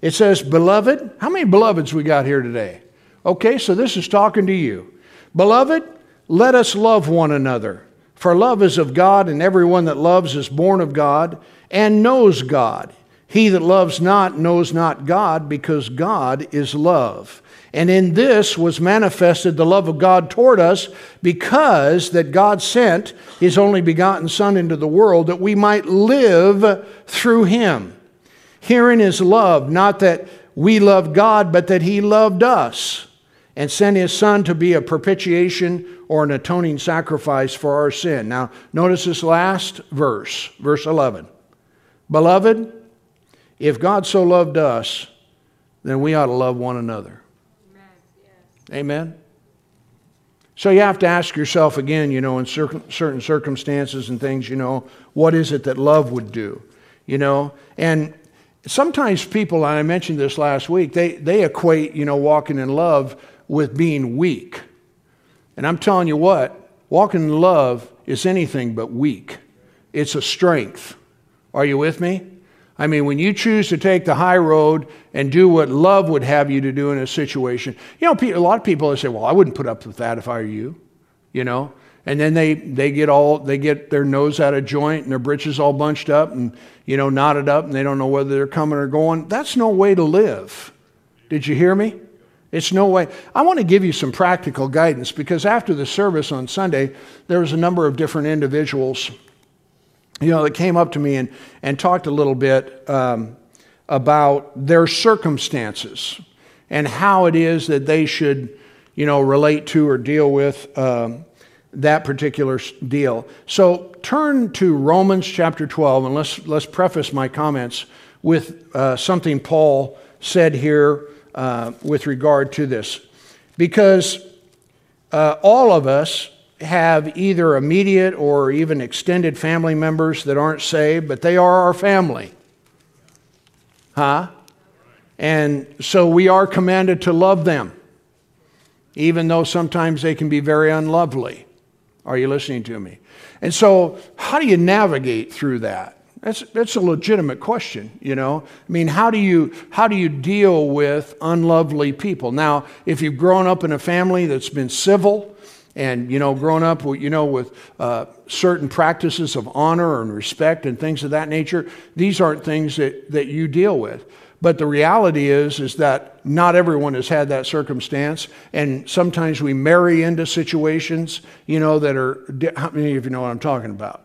It says, Beloved, how many beloveds we got here today? Okay, so this is talking to you. Beloved, let us love one another. For love is of God, and everyone that loves is born of God and knows God. He that loves not knows not God, because God is love. And in this was manifested the love of God toward us because that God sent his only begotten Son into the world that we might live through him. Herein is love, not that we loved God, but that he loved us and sent his Son to be a propitiation or an atoning sacrifice for our sin. Now, notice this last verse, verse 11. Beloved, if God so loved us, then we ought to love one another. Amen? So you have to ask yourself again, you know, in certain circumstances and things, you know, what is it that love would do? you know. And sometimes people, and I mentioned this last week, they, they equate, you know, walking in love with being weak. And I'm telling you what, walking in love is anything but weak. It's a strength. Are you with me? I mean, when you choose to take the high road and do what love would have you to do in a situation, you know, a lot of people say, "Well, I wouldn't put up with that if I were you," you know, and then they they get all they get their nose out of joint and their britches all bunched up and you know knotted up and they don't know whether they're coming or going. That's no way to live. Did you hear me? It's no way. I want to give you some practical guidance because after the service on Sunday, there was a number of different individuals you know, that came up to me and, and talked a little bit um, about their circumstances and how it is that they should, you know, relate to or deal with um, that particular deal. So turn to Romans chapter 12, and let's, let's preface my comments with uh, something Paul said here uh, with regard to this. Because uh, all of us have either immediate or even extended family members that aren't saved, but they are our family. Huh? And so we are commanded to love them, even though sometimes they can be very unlovely. Are you listening to me? And so, how do you navigate through that? That's, that's a legitimate question, you know. I mean, how do you how do you deal with unlovely people? Now, if you've grown up in a family that's been civil, and you know grown up you know with uh, certain practices of honor and respect and things of that nature these aren't things that, that you deal with. But the reality is is that not everyone has had that circumstance. And sometimes we marry into situations you know that are how many of you know what i'm talking about?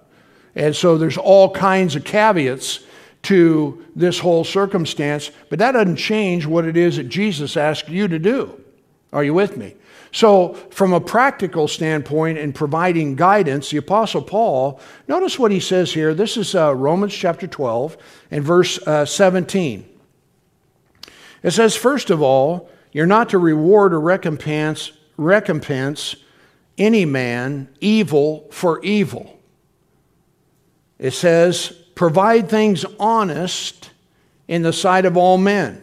And so there's all kinds of caveats to this whole circumstance but that doesn't change what it is that jesus asked you to do. Are you with me so, from a practical standpoint in providing guidance, the Apostle Paul, notice what he says here. This is uh, Romans chapter 12 and verse uh, 17. It says, First of all, you're not to reward or recompense, recompense any man evil for evil. It says, Provide things honest in the sight of all men.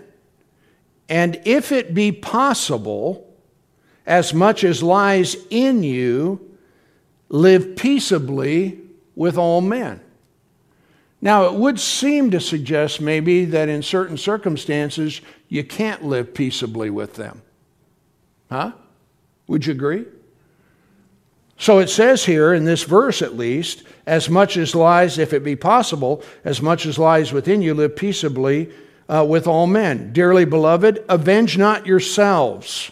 And if it be possible, as much as lies in you, live peaceably with all men. Now, it would seem to suggest maybe that in certain circumstances you can't live peaceably with them. Huh? Would you agree? So it says here, in this verse at least, as much as lies, if it be possible, as much as lies within you, live peaceably uh, with all men. Dearly beloved, avenge not yourselves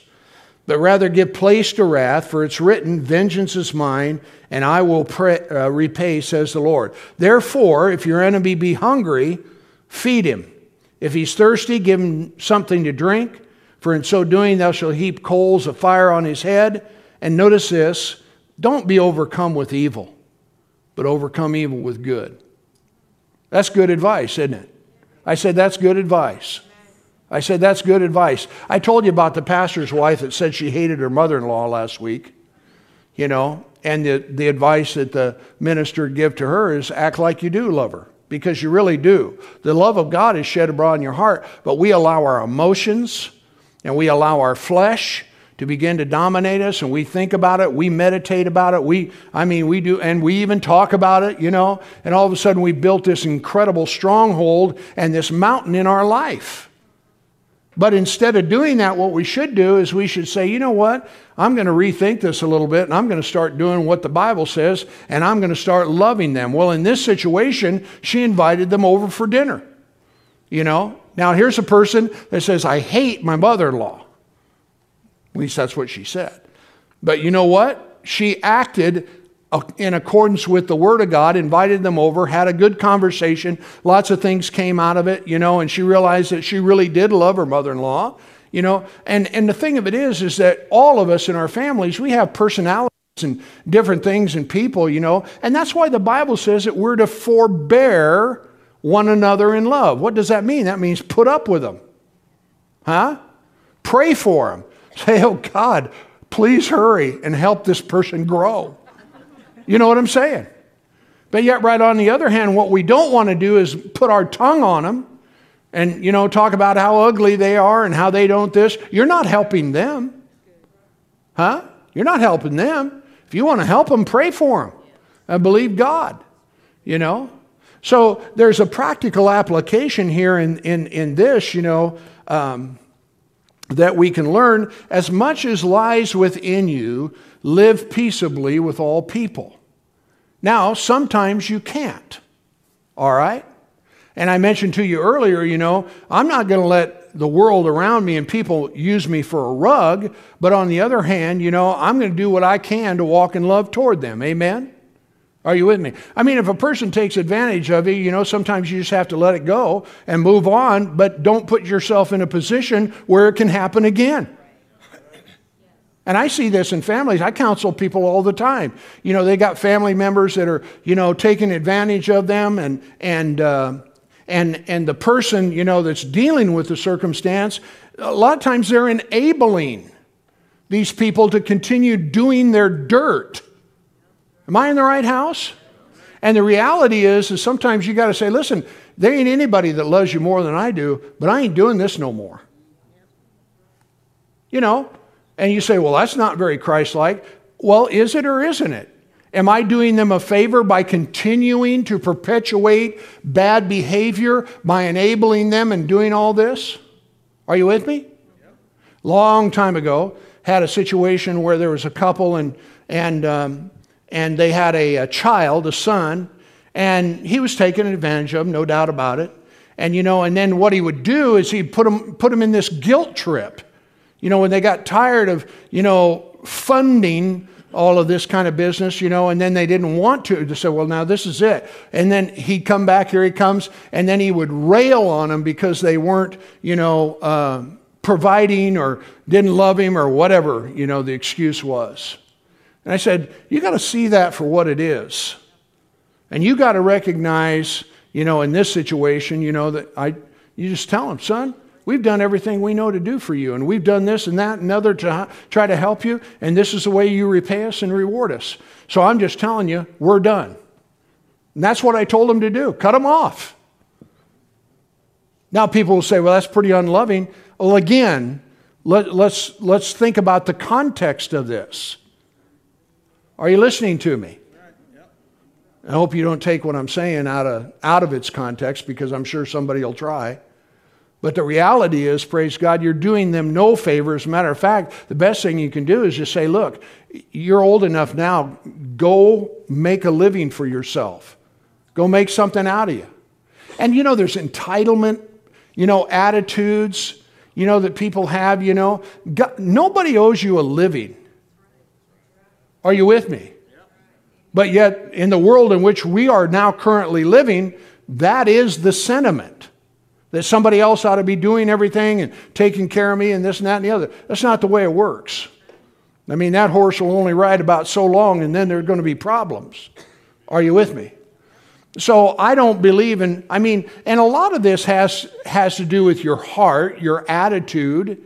but rather give place to wrath, for it's written, Vengeance is mine, and I will pray, uh, repay, says the Lord. Therefore, if your enemy be hungry, feed him. If he's thirsty, give him something to drink, for in so doing thou shalt heap coals of fire on his head. And notice this don't be overcome with evil, but overcome evil with good. That's good advice, isn't it? I said, That's good advice. I said, That's good advice. I told you about the pastor's wife that said she hated her mother in law last week, you know, and the, the advice that the minister give to her is act like you do love her, because you really do. The love of God is shed abroad in your heart, but we allow our emotions and we allow our flesh to begin to dominate us and we think about it we meditate about it we i mean we do and we even talk about it you know and all of a sudden we built this incredible stronghold and this mountain in our life but instead of doing that, what we should do is we should say, you know what? I'm going to rethink this a little bit and I'm going to start doing what the Bible says and I'm going to start loving them. Well, in this situation, she invited them over for dinner. You know? Now, here's a person that says, I hate my mother in law. At least that's what she said. But you know what? She acted in accordance with the Word of God, invited them over, had a good conversation. Lots of things came out of it, you know, and she realized that she really did love her mother in law, you know. And, and the thing of it is, is that all of us in our families, we have personalities and different things and people, you know. And that's why the Bible says that we're to forbear one another in love. What does that mean? That means put up with them. Huh? Pray for them. Say, oh God, please hurry and help this person grow. You know what I'm saying? But yet, right on the other hand, what we don't want to do is put our tongue on them and, you know, talk about how ugly they are and how they don't this. You're not helping them. Huh? You're not helping them. If you want to help them, pray for them and believe God, you know. So there's a practical application here in, in, in this, you know, um, that we can learn. As much as lies within you, live peaceably with all people. Now, sometimes you can't, all right? And I mentioned to you earlier, you know, I'm not going to let the world around me and people use me for a rug, but on the other hand, you know, I'm going to do what I can to walk in love toward them. Amen? Are you with me? I mean, if a person takes advantage of you, you know, sometimes you just have to let it go and move on, but don't put yourself in a position where it can happen again. And I see this in families. I counsel people all the time. You know, they got family members that are, you know, taking advantage of them, and and uh, and and the person, you know, that's dealing with the circumstance, a lot of times they're enabling these people to continue doing their dirt. Am I in the right house? And the reality is, is sometimes you got to say, listen, there ain't anybody that loves you more than I do, but I ain't doing this no more. You know, and you say, well, that's not very Christ like. Well, is it or isn't it? Am I doing them a favor by continuing to perpetuate bad behavior by enabling them and doing all this? Are you with me? Long time ago, had a situation where there was a couple and and um, and they had a, a child, a son, and he was taken advantage of, no doubt about it. And you know, and then what he would do is he'd put him put him in this guilt trip you know, when they got tired of, you know, funding all of this kind of business, you know, and then they didn't want to. They said, well, now this is it. And then he'd come back, here he comes, and then he would rail on them because they weren't, you know, uh, providing or didn't love him or whatever, you know, the excuse was. And I said, you got to see that for what it is. And you got to recognize, you know, in this situation, you know, that I, you just tell him, son, We've done everything we know to do for you, and we've done this and that and other to try to help you, and this is the way you repay us and reward us. So I'm just telling you, we're done. And that's what I told them to do cut them off. Now, people will say, well, that's pretty unloving. Well, again, let, let's, let's think about the context of this. Are you listening to me? I hope you don't take what I'm saying out of, out of its context because I'm sure somebody will try. But the reality is, praise God, you're doing them no favor. As a matter of fact, the best thing you can do is just say, look, you're old enough now, go make a living for yourself. Go make something out of you. And you know, there's entitlement, you know, attitudes, you know, that people have, you know. God, nobody owes you a living. Are you with me? But yet, in the world in which we are now currently living, that is the sentiment that somebody else ought to be doing everything and taking care of me and this and that and the other. That's not the way it works. I mean, that horse will only ride about so long and then there are going to be problems. Are you with me? So I don't believe in, I mean, and a lot of this has, has to do with your heart, your attitude,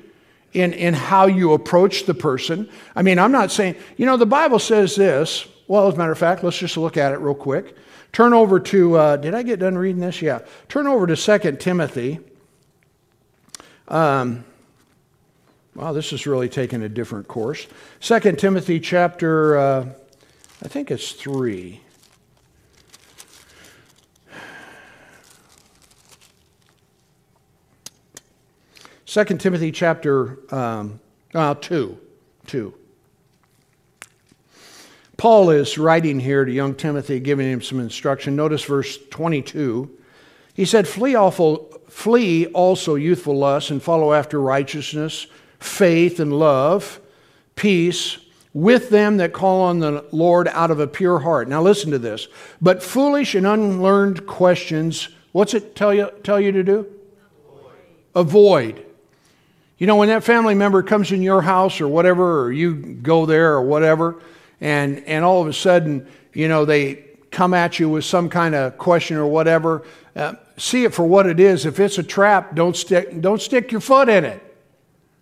in, in how you approach the person. I mean, I'm not saying, you know, the Bible says this. Well, as a matter of fact, let's just look at it real quick. Turn over to, uh, did I get done reading this? Yeah. Turn over to 2 Timothy. Um, wow, this is really taking a different course. 2 Timothy chapter, uh, I think it's 3. Second Timothy chapter um, uh, 2. 2. Paul is writing here to young Timothy, giving him some instruction. Notice verse 22. He said, Flee, awful, flee also youthful lusts and follow after righteousness, faith, and love, peace, with them that call on the Lord out of a pure heart. Now listen to this. But foolish and unlearned questions, what's it tell you, tell you to do? Avoid. Avoid. You know, when that family member comes in your house or whatever, or you go there or whatever, and, and all of a sudden, you know, they come at you with some kind of question or whatever, uh, see it for what it is. If it's a trap, don't stick, don't stick your foot in it.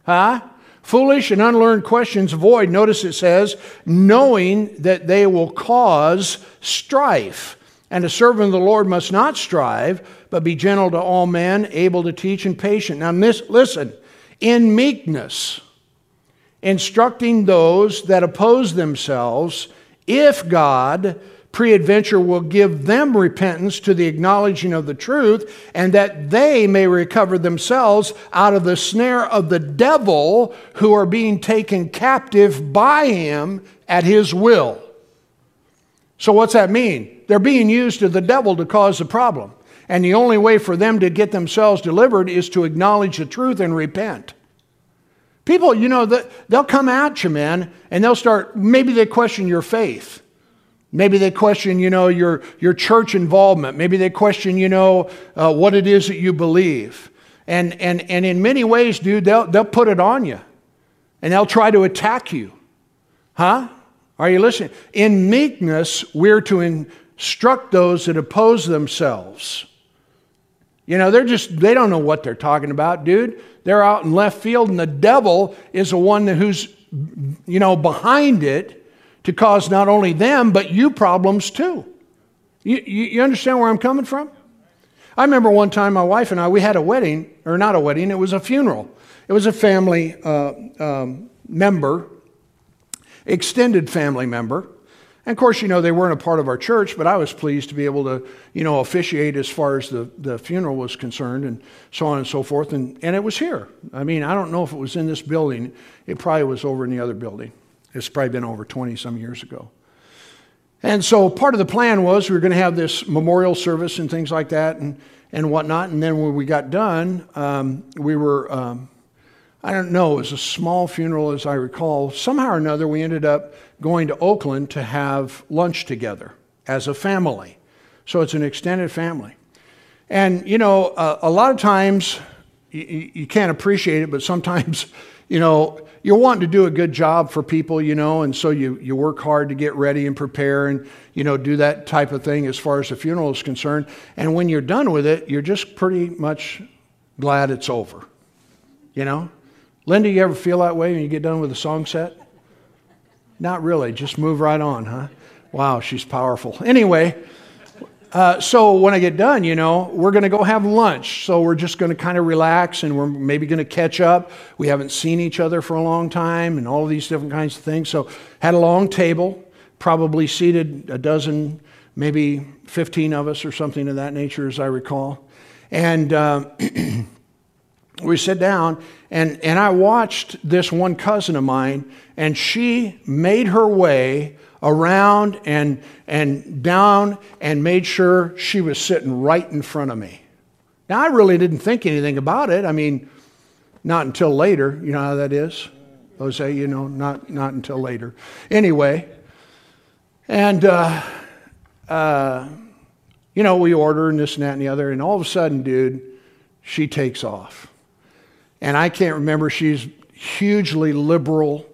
Huh? Foolish and unlearned questions avoid. Notice it says, knowing that they will cause strife. And a servant of the Lord must not strive, but be gentle to all men, able to teach and patient. Now, listen, in meekness, instructing those that oppose themselves, if God preadventure will give them repentance to the acknowledging of the truth, and that they may recover themselves out of the snare of the devil who are being taken captive by him at his will. So, what's that mean? They're being used to the devil to cause the problem. And the only way for them to get themselves delivered is to acknowledge the truth and repent. People, you know, they'll come at you, man, and they'll start, maybe they question your faith. Maybe they question, you know, your, your church involvement. Maybe they question, you know, uh, what it is that you believe. And, and, and in many ways, dude, they'll, they'll put it on you and they'll try to attack you. Huh? Are you listening? In meekness, we're to instruct those that oppose themselves. You know, they're just, they don't know what they're talking about, dude. They're out in left field, and the devil is the one who's, you know, behind it to cause not only them, but you problems too. You, you, understand where I'm coming from? I remember one time my wife and I, we had a wedding, or not a wedding, it was a funeral. It was a family uh, um, member, extended family member. And of course, you know, they weren't a part of our church, but I was pleased to be able to, you know, officiate as far as the, the funeral was concerned and so on and so forth. And, and it was here. I mean, I don't know if it was in this building, it probably was over in the other building. It's probably been over 20 some years ago. And so part of the plan was we were going to have this memorial service and things like that and, and whatnot. And then when we got done, um, we were, um, I don't know, it was a small funeral as I recall. Somehow or another, we ended up going to Oakland to have lunch together as a family. So it's an extended family. And, you know, uh, a lot of times you, you can't appreciate it, but sometimes, [LAUGHS] you know, you're wanting to do a good job for people, you know, and so you, you work hard to get ready and prepare and, you know, do that type of thing as far as the funeral is concerned. And when you're done with it, you're just pretty much glad it's over, you know? Linda, you ever feel that way when you get done with a song set? Not really, just move right on, huh? Wow, she's powerful. Anyway, uh, so when I get done, you know, we're going to go have lunch. So we're just going to kind of relax and we're maybe going to catch up. We haven't seen each other for a long time and all these different kinds of things. So had a long table, probably seated a dozen, maybe 15 of us or something of that nature, as I recall. And uh, [CLEARS THROAT] we sit down and, and I watched this one cousin of mine and she made her way around and, and down and made sure she was sitting right in front of me. Now, I really didn't think anything about it. I mean, not until later. You know how that is? Jose, you know, not, not until later. Anyway, and, uh, uh, you know, we order and this and that and the other, and all of a sudden, dude, she takes off. And I can't remember, she's hugely liberal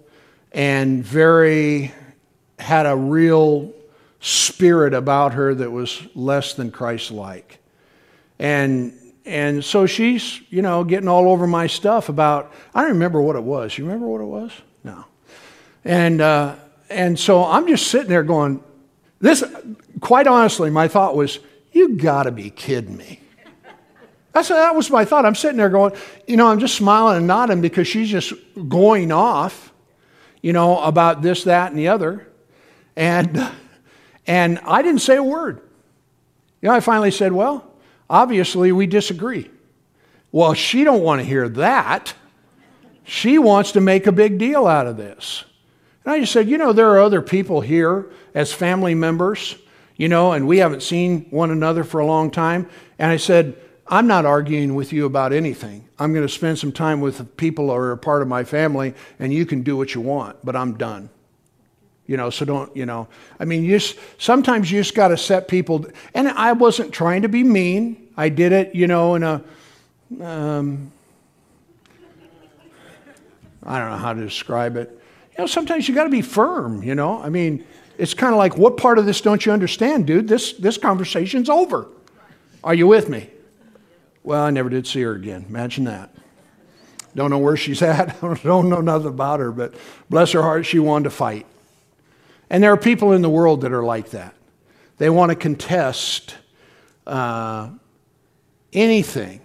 and very had a real spirit about her that was less than Christ like. And and so she's, you know, getting all over my stuff about I don't remember what it was. You remember what it was? No. And uh, and so I'm just sitting there going, this quite honestly, my thought was, you gotta be kidding me. That's, that was my thought. I'm sitting there going, you know, I'm just smiling and nodding because she's just going off, you know, about this, that, and the other. And, and I didn't say a word. You know, I finally said, well, obviously we disagree. Well, she don't want to hear that. She wants to make a big deal out of this. And I just said, you know, there are other people here as family members, you know, and we haven't seen one another for a long time. And I said, I'm not arguing with you about anything. I'm going to spend some time with people who are a part of my family, and you can do what you want, but I'm done. You know, so don't, you know, I mean, you just, sometimes you just got to set people, and I wasn't trying to be mean. I did it, you know, in a, um, I don't know how to describe it. You know, sometimes you got to be firm, you know. I mean, it's kind of like, what part of this don't you understand, dude? This, this conversation's over. Are you with me? Well, I never did see her again. Imagine that. Don't know where she's [LAUGHS] at. don't know nothing about her, but bless her heart, she wanted to fight. And there are people in the world that are like that. They want to contest uh, anything,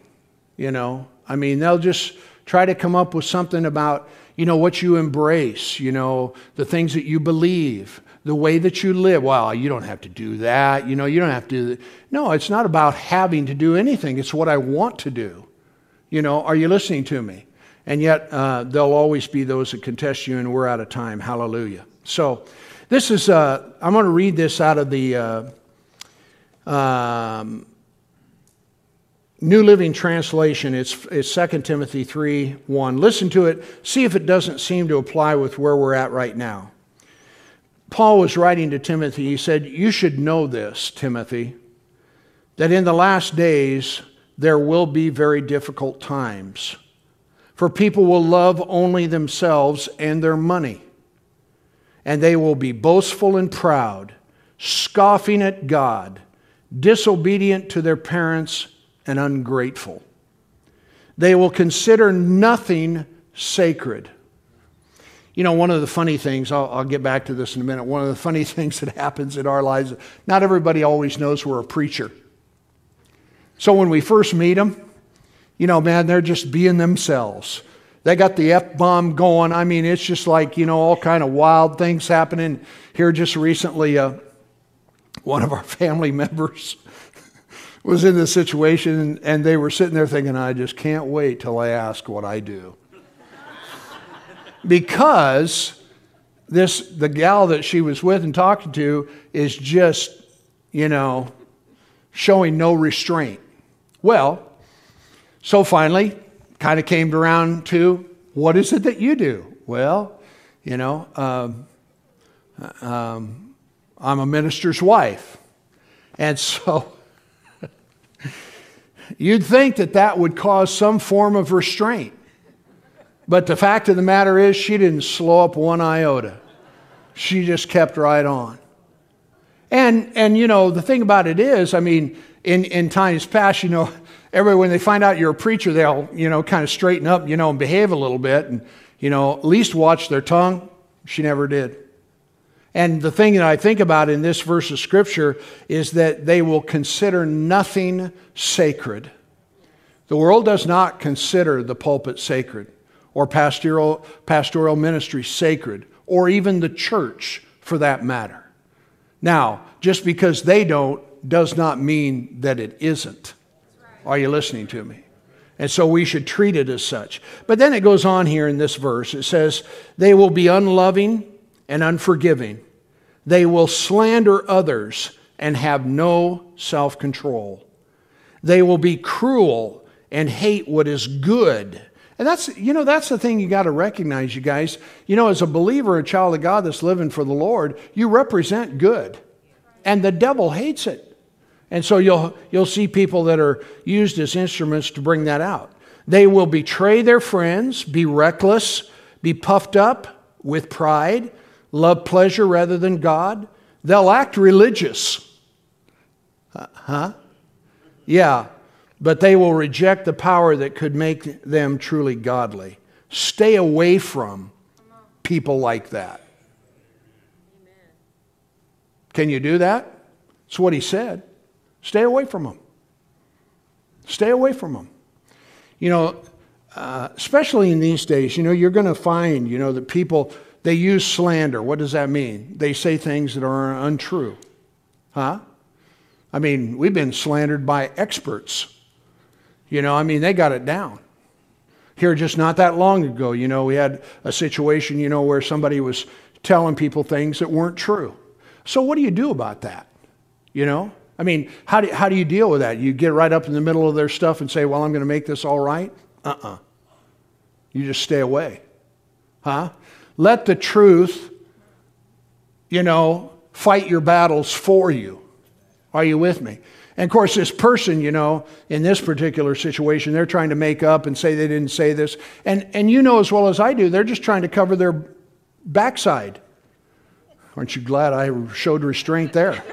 you know. I mean, they'll just try to come up with something about, you know, what you embrace, you know, the things that you believe, the way that you live. Well, you don't have to do that, you know, you don't have to. No, it's not about having to do anything, it's what I want to do. You know, are you listening to me? And yet, uh, there'll always be those that contest you, and we're out of time. Hallelujah. So, this is, uh, I'm going to read this out of the uh, um, New Living Translation. It's, it's 2 Timothy 3 1. Listen to it, see if it doesn't seem to apply with where we're at right now. Paul was writing to Timothy. He said, You should know this, Timothy, that in the last days there will be very difficult times. For people will love only themselves and their money. And they will be boastful and proud, scoffing at God, disobedient to their parents, and ungrateful. They will consider nothing sacred. You know, one of the funny things, I'll, I'll, get back to this in a minute. One of the funny [LAUGHS] things that happens in our lives, not everybody always knows we're a preacher. So when we first meet them, you know, man, they're just being themselves. They got the F bomb going. I mean, it's just like, you know, all kind of wild things happening. Here just recently, uh, one of our [LAUGHS] family members [LAUGHS] was in this situation and they were sitting there thinking, I just can't wait till I ask what I do. Because this the gal that she was with and talking to is just, you know, showing no restraint. Well, so finally, kind of came around to what is it that you do? Well, you know, um, um, I'm a minister's wife. And so [LAUGHS] you'd think that that would cause some form of restraint. But the fact of the matter is, she didn't slow up one iota. She just kept right on. And, and you know, the thing about it is, I mean, in, in times past, you know, [LAUGHS] everybody, when they find out you're a preacher, they'll, you know, kind of straighten up, you know, and behave a little bit and, you know, at least watch their tongue. She never did. And the thing that I think about in this verse of scripture is that they will consider nothing sacred. The world does not consider the pulpit sacred or pastoral, pastoral ministry sacred or even the church for that matter. Now, just because they don't does not mean that it isn't. Are you listening to me? And so we should treat it as such. But then it goes on here in this verse. It says, They will be unloving and unforgiving. They will slander others and have no self control. They will be cruel and hate what is good. And that's, you know, that's the thing you got to recognize, you guys. You know, as a believer, a child of God that's living for the Lord, you represent good. And the devil hates it. And so you'll, you'll see people that are used as instruments to bring that out. They will betray their friends, be reckless, be puffed up with pride, love pleasure rather than God. They'll act religious. Uh, huh? Yeah, but they will reject the power that could make them truly godly. Stay away from people like that. Can you do that? That's what he said. Stay away from them. Stay away from them. You know, uh, especially in these days, you know, you're going to find, you know, that people, they use slander. What does that mean? They say things that are untrue. Huh? I mean, we've been slandered by experts. You know, I mean, they got it down. Here, just not that long ago, you know, we had a situation, you know, where somebody was telling people things that weren't true. So, what do you do about that? You know? I mean, how do, how do you deal with that? You get right up in the middle of their stuff and say, well, I'm going to make this all right? Uh uh-uh. uh You just stay away. Huh? Let the truth, you know, fight your battles for you. Are you with me? And of course, this person, you know, in this particular situation, they're trying to make up and say they didn't say this. And, and you know as well as I do, they're just trying to cover their backside. Aren't you glad I showed restraint there?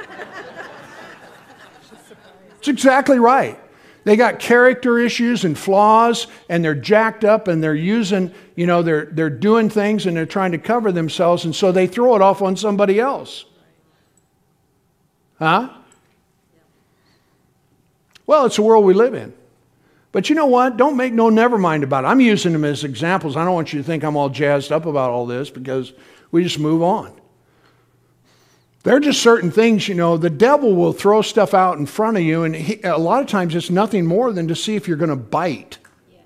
It's exactly right. They got character issues and flaws, and they're jacked up, and they're using, you know, they're, they're doing things and they're trying to cover themselves, and so they throw it off on somebody else. Huh? Well, it's the world we live in. But you know what? Don't make no never mind about it. I'm using them as examples. I don't want you to think I'm all jazzed up about all this because we just move on. There are just certain things, you know, the devil will throw stuff out in front of you, and he, a lot of times it's nothing more than to see if you're going to bite. Yes.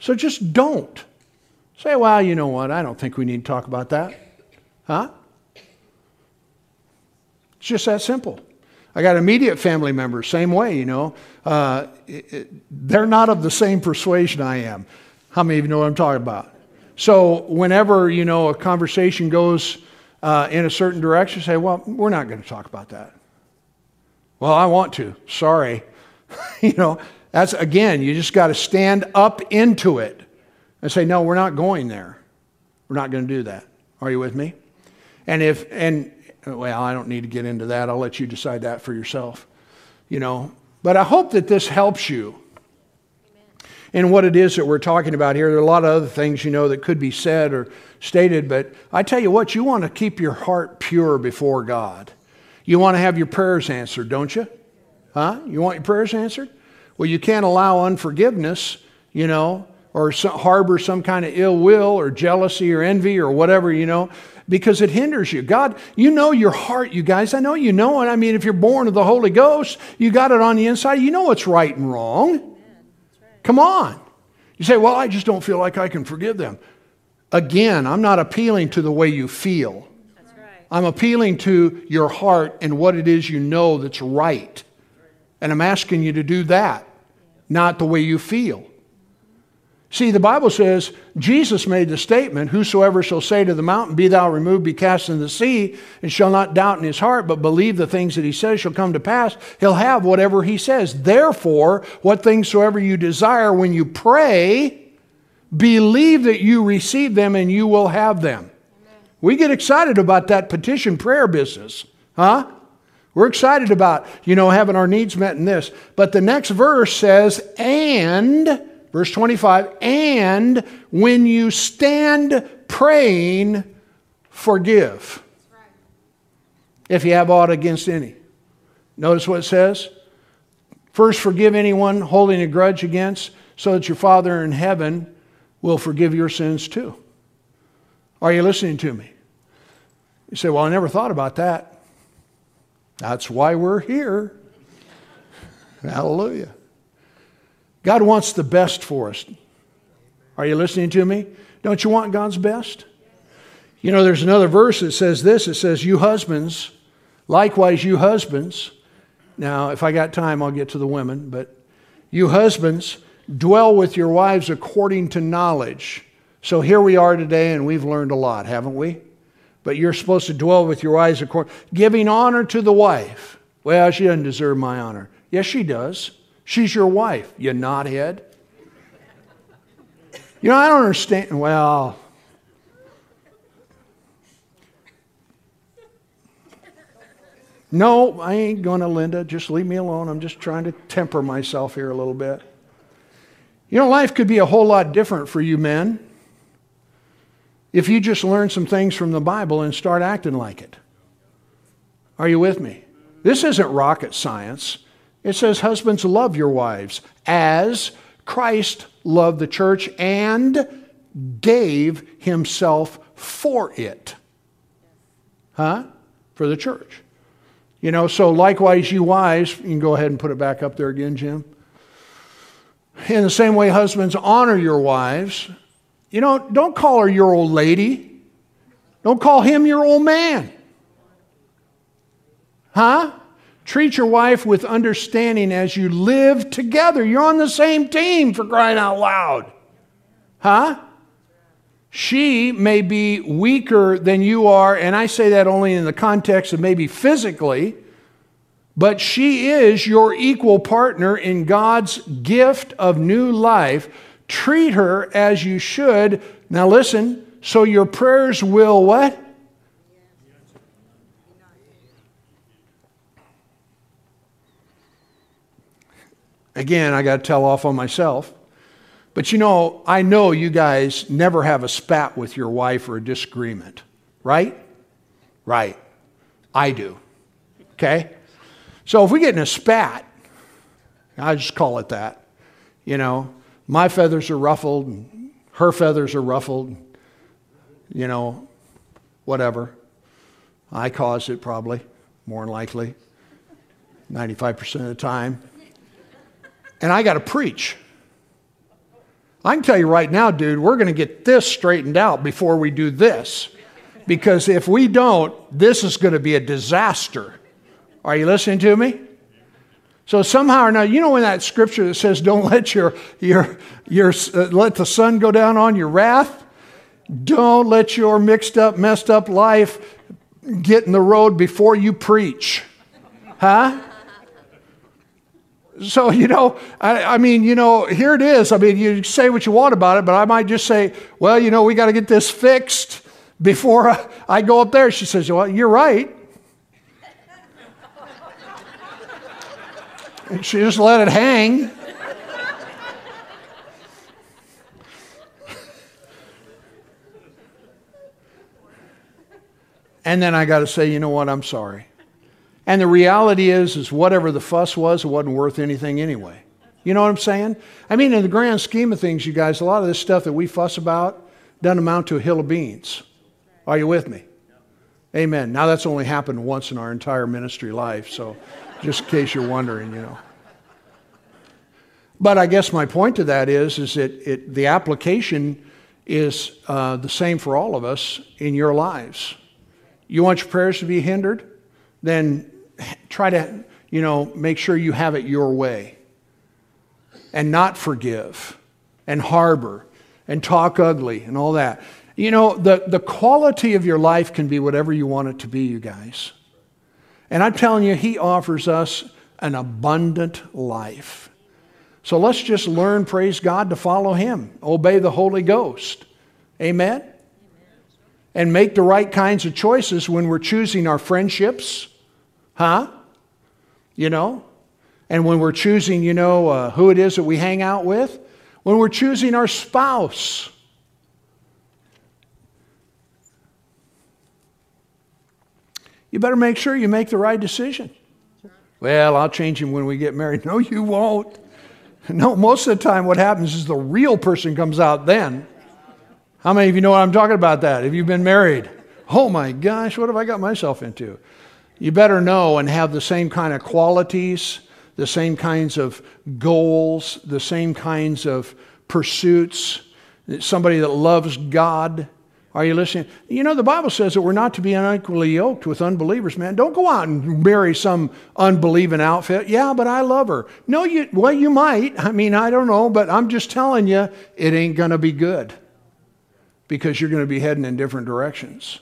So just don't. Say, well, you know what? I don't think we need to talk about that. Huh? It's just that simple. I got immediate family members, same way, you know. Uh, it, it, they're not of the same persuasion I am. How many of you know what I'm talking about? So whenever, you know, a conversation goes uh, in a certain direction, say, well, we're not going to talk about that. Well, I want to. Sorry. [LAUGHS] you know, that's, again, you just got to stand up into it and say, no, we're not going there. We're not going to do that. Are you with me? And if, and well, I don't need to get into that. I'll let you decide that for yourself. You know, but I hope that this helps you in what it is that we're talking about here. There are a lot of other things, you know, that could be said or stated, but I tell you what, you want to keep your heart pure before God. You want to have your prayers answered, don't you? Huh? You want your prayers answered? Well, you can't allow unforgiveness, you know, or harbor some kind of ill will or jealousy or envy or whatever, you know because it hinders you. God, you know your heart, you guys. I know you know it. I mean, if you're born of the Holy Ghost, you got it on the inside. You know what's right and wrong. Come on. You say, well, I just don't feel like I can forgive them. Again, I'm not appealing to the way you feel. I'm appealing to your heart and what it is you know that's right. And I'm asking you to do that, not the way you feel. See, the Bible says Jesus made the statement Whosoever shall say to the mountain, Be thou removed, be cast in the sea, and shall not doubt in his heart, but believe the things that he says shall come to pass, he'll have whatever he says. Therefore, what things soever you desire when you pray, believe that you receive them and you will have them. Amen. We get excited about that petition prayer business, huh? We're excited about, you know, having our needs met in this. But the next verse says, and Verse 25, and when you stand praying, forgive. If you have aught against any. Notice what it says. First, forgive anyone holding a grudge against, so that your Father in heaven will forgive your sins too. Are you listening to me? You say, Well, I never thought about that. That's why we're here. [LAUGHS] Hallelujah. God wants the best for us. Are you listening to me? Don't you want God's best? You know, there's another verse that says this it says, You husbands, likewise, you husbands. Now, if I got time, I'll get to the women, but you husbands, dwell with your wives according to knowledge. So here we are today, and we've learned a lot, haven't we? But you're supposed to dwell with your wives according, giving honor to the wife. Well, she doesn't deserve my honor. Yes, she does. She's your wife, you knothead. You know, I don't understand. Well, no, I ain't going to, Linda. Just leave me alone. I'm just trying to temper myself here a little bit. You know, life could be a whole lot different for you men if you just learn some things from the Bible and start acting like it. Are you with me? This isn't rocket science. It says, Husbands, love your wives as Christ loved the church and gave himself for it. Huh? For the church. You know, so likewise, you wives, you can go ahead and put it back up there again, Jim. In the same way, husbands, honor your wives. You know, don't call her your old lady. Don't call him your old man. Huh? Treat your wife with understanding as you live together. You're on the same team for crying out loud. Huh? She may be weaker than you are, and I say that only in the context of maybe physically, but she is your equal partner in God's gift of new life. Treat her as you should. Now listen, so your prayers will what? Again, I got to tell off on myself. But you know, I know you guys never have a spat with your wife or a disagreement, right? Right. I do. Okay? So if we get in a spat, I just call it that. You know, my feathers are ruffled, her feathers are ruffled, you know, whatever. I caused it probably, more than likely, 95% of the time. And I got to preach. I can tell you right now, dude, we're going to get this straightened out before we do this. Because if we don't, this is going to be a disaster. Are you listening to me? So somehow or another, you know in that scripture that says, "Don't let your your your uh, let the sun go down on your wrath." Don't let your mixed up, messed up life get in the road before you preach, huh? So, you know, I, I, mean, you know, here it is. I mean, you say what you want about it, but I might just say, well, you know, we got to get this fixed before I, I go up there. She says, well, you're right. And she just let it hang. and then I got to say, you know what, I'm sorry. And the reality is, is whatever the fuss was, it wasn't worth anything anyway. You know what I'm saying? I mean, in the grand scheme of things, you guys, a lot of this stuff that we fuss about doesn't amount to a hill of beans. Are you with me? Amen. Now that's only happened once in our entire ministry life, so just in case you're wondering, you know. But I guess my point to that is, is that it, the application is uh, the same for all of us in your lives. You want your prayers to be hindered? Then try to, you know, make sure you have it your way and not forgive and harbor and talk ugly and all that. You know, the, the quality of your life can be whatever you want it to be, you guys. And I'm telling you, He offers us an abundant life. So let's just learn, praise God, to follow Him, obey the Holy Ghost. Amen? And make the right kinds of choices when we're choosing our friendships. Huh? You know? And when we're choosing, you know, uh, who it is that we hang out with. When we're choosing our spouse. You better make sure you make the right decision. Well, I'll change him when we get married. [LAUGHS] No, you won't. No, most of the time, what happens is the real person comes out then. How many of you know what I'm talking about that? Have you been married? Oh my gosh, what have I got myself into? You better know and have the same kind of qualities, the same kinds of goals, the same kinds of pursuits. Somebody that loves God, are you listening? You know, the Bible says that we're not to be unequally yoked with unbelievers, man. Don't go out and marry some unbelieving outfit. Yeah, but I love her. No, you, well, you might. I mean, I don't know, but I'm just telling you, it ain't going to be good because you're going to be heading in different directions.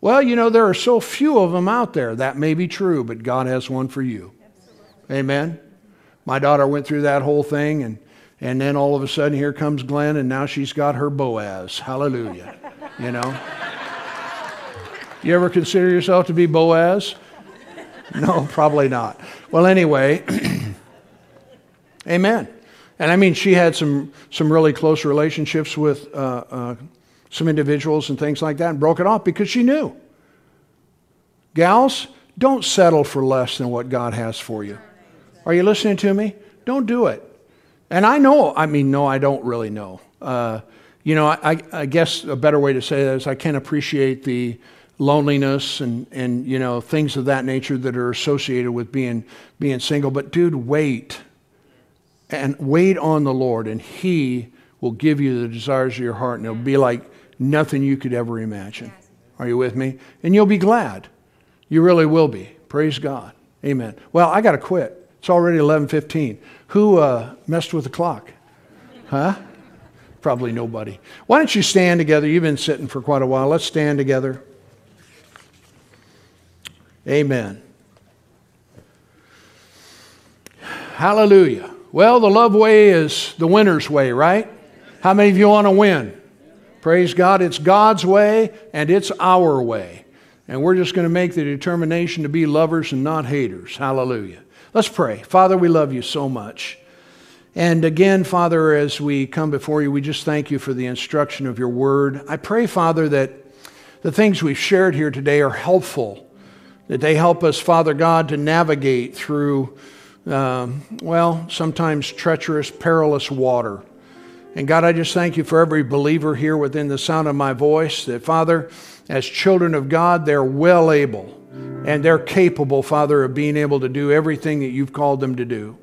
Well, you know, there are so few of them out there. That may be true, but God has one for you. Absolutely. Amen. My daughter went through that whole thing and and then all of a sudden, here comes Glenn, and now she's got her Boaz. Hallelujah. [LAUGHS] You know? You ever consider yourself to be Boaz? No, probably not. Well, anyway, [CLEARS THROAT] amen. And I mean, she had some, some really close relationships with uh, uh, some individuals and things like that and broke it off because she knew. Gals, don't settle for less than what God has for you. Are you listening to me? Don't do it. And I know, I mean, no, I don't really know. Uh, you know, I, I, guess a better way to say that is I can appreciate the loneliness and, and, you know, things of that nature that are associated with being, being single. But, dude, wait. And wait on the Lord, and He will give you the desires of your heart, and it'll be like nothing you could ever imagine. Are you with me? And you'll be glad. You really will be. Praise God. Amen. Well, I got to quit. It's already 11:15. Who uh, messed with the clock? Huh? Probably nobody. Why don't you stand together? You've been sitting for quite a while. Let's stand together. Amen. Hallelujah. Well, the love way is the winner's way, right? How many of you want to win? Praise God. It's God's way and it's our way. And we're just going to make the determination to be lovers and not haters. Hallelujah. Let's pray. Father, we love you so much. And again, Father, as we come before you, we just thank you for the instruction of your word. I pray, Father, that the things we've shared here today are helpful that they help us, Father God, to navigate through, um, well, sometimes treacherous, perilous water. And God, I just thank you for every believer here within the sound of my voice, that, Father, as children of God, they're well able and they're capable, Father, of being able to do everything that you've called them to do.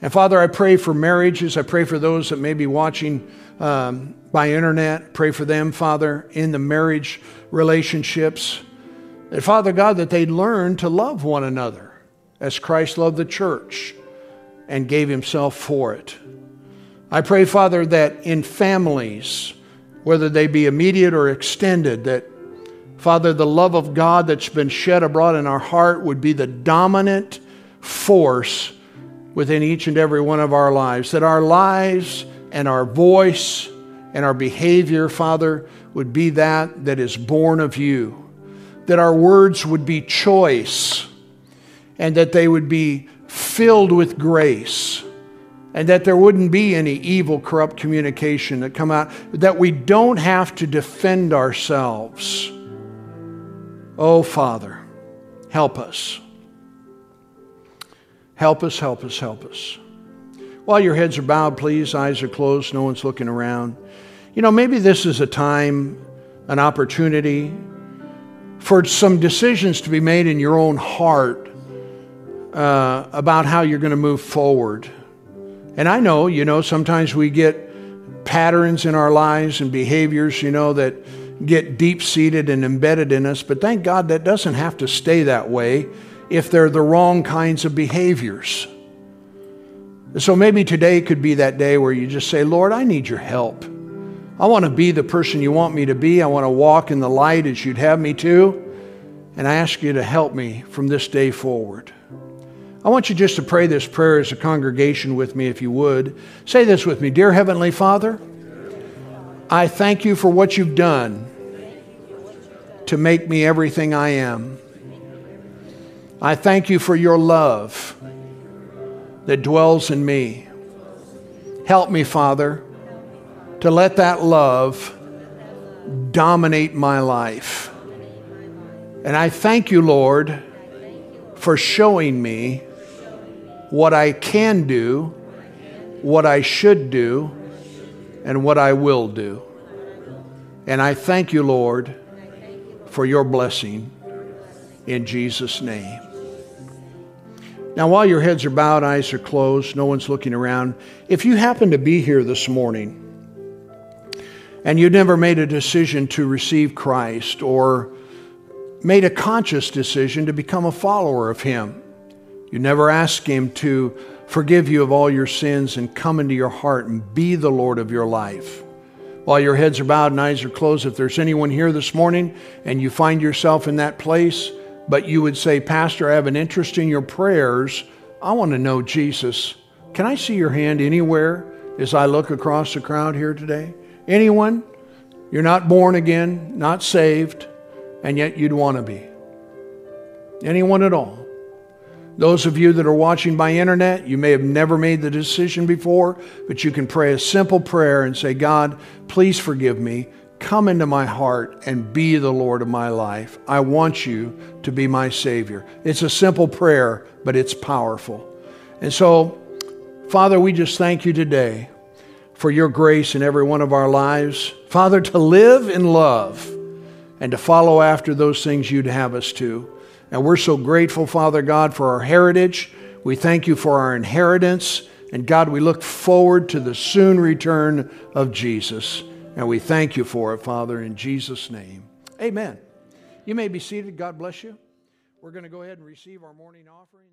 And Father, I pray for marriages. I pray for those that may be watching um, by internet. Pray for them, Father, in the marriage relationships. And Father God, that they learn to love one another as Christ loved the church and gave himself for it. I pray, Father, that in families, whether they be immediate or extended, that, Father, the love of God that's been shed abroad in our heart would be the dominant force within each and every one of our lives. That our lives and our voice and our behavior, Father, would be that that is born of you. That our words would be choice and that they would be filled with grace and that there wouldn't be any evil, corrupt communication that come out, that we don't have to defend ourselves. Oh, Father, help us. Help us, help us, help us. While your heads are bowed, please, eyes are closed, no one's looking around. You know, maybe this is a time, an opportunity for some decisions to be made in your own heart uh, about how you're going to move forward. And I know, you know, sometimes we get patterns in our lives and behaviors, you know, that get deep seated and embedded in us, but thank God that doesn't have to stay that way if they're the wrong kinds of behaviors. So maybe today could be that day where you just say, Lord, I need your help. I want to be the person you want me to be. I want to walk in the light as you'd have me to. And I ask you to help me from this day forward. I want you just to pray this prayer as a congregation with me, if you would. Say this with me Dear Heavenly Father, I thank you for what you've done to make me everything I am. I thank you for your love that dwells in me. Help me, Father, to let that love dominate my life. And I thank you, Lord, for showing me what I can do, what I should do, and what I will do. And I thank you, Lord, for your blessing in Jesus' name. Now, while your heads are bowed, eyes are closed, no one's looking around, if you happen to be here this morning and you never made a decision to receive Christ or made a conscious decision to become a follower of Him, you never ask Him to forgive you of all your sins and come into your heart and be the Lord of your life. While your heads are bowed and eyes are closed, if there's anyone here this morning and you find yourself in that place, but you would say, Pastor, I have an interest in your prayers. I want to know Jesus. Can I see your hand anywhere as I look across the crowd here today? Anyone? You're not born again, not saved, and yet you'd want to be. Anyone at all? Those of you that are watching by internet, you may have never made the decision before, but you can pray a simple prayer and say, God, please forgive me. Come into my heart and be the Lord of my life. I want you to be my Savior. It's a simple prayer, but it's powerful. And so, Father, we just thank you today for your grace in every one of our lives. Father, to live in love and to follow after those things you'd have us to. And we're so grateful, Father God, for our heritage. We thank you for our inheritance. And God, we look forward to the soon return of Jesus. And we thank you for it, Father, in Jesus' name. Amen. You may be seated. God bless you. We're going to go ahead and receive our morning offering.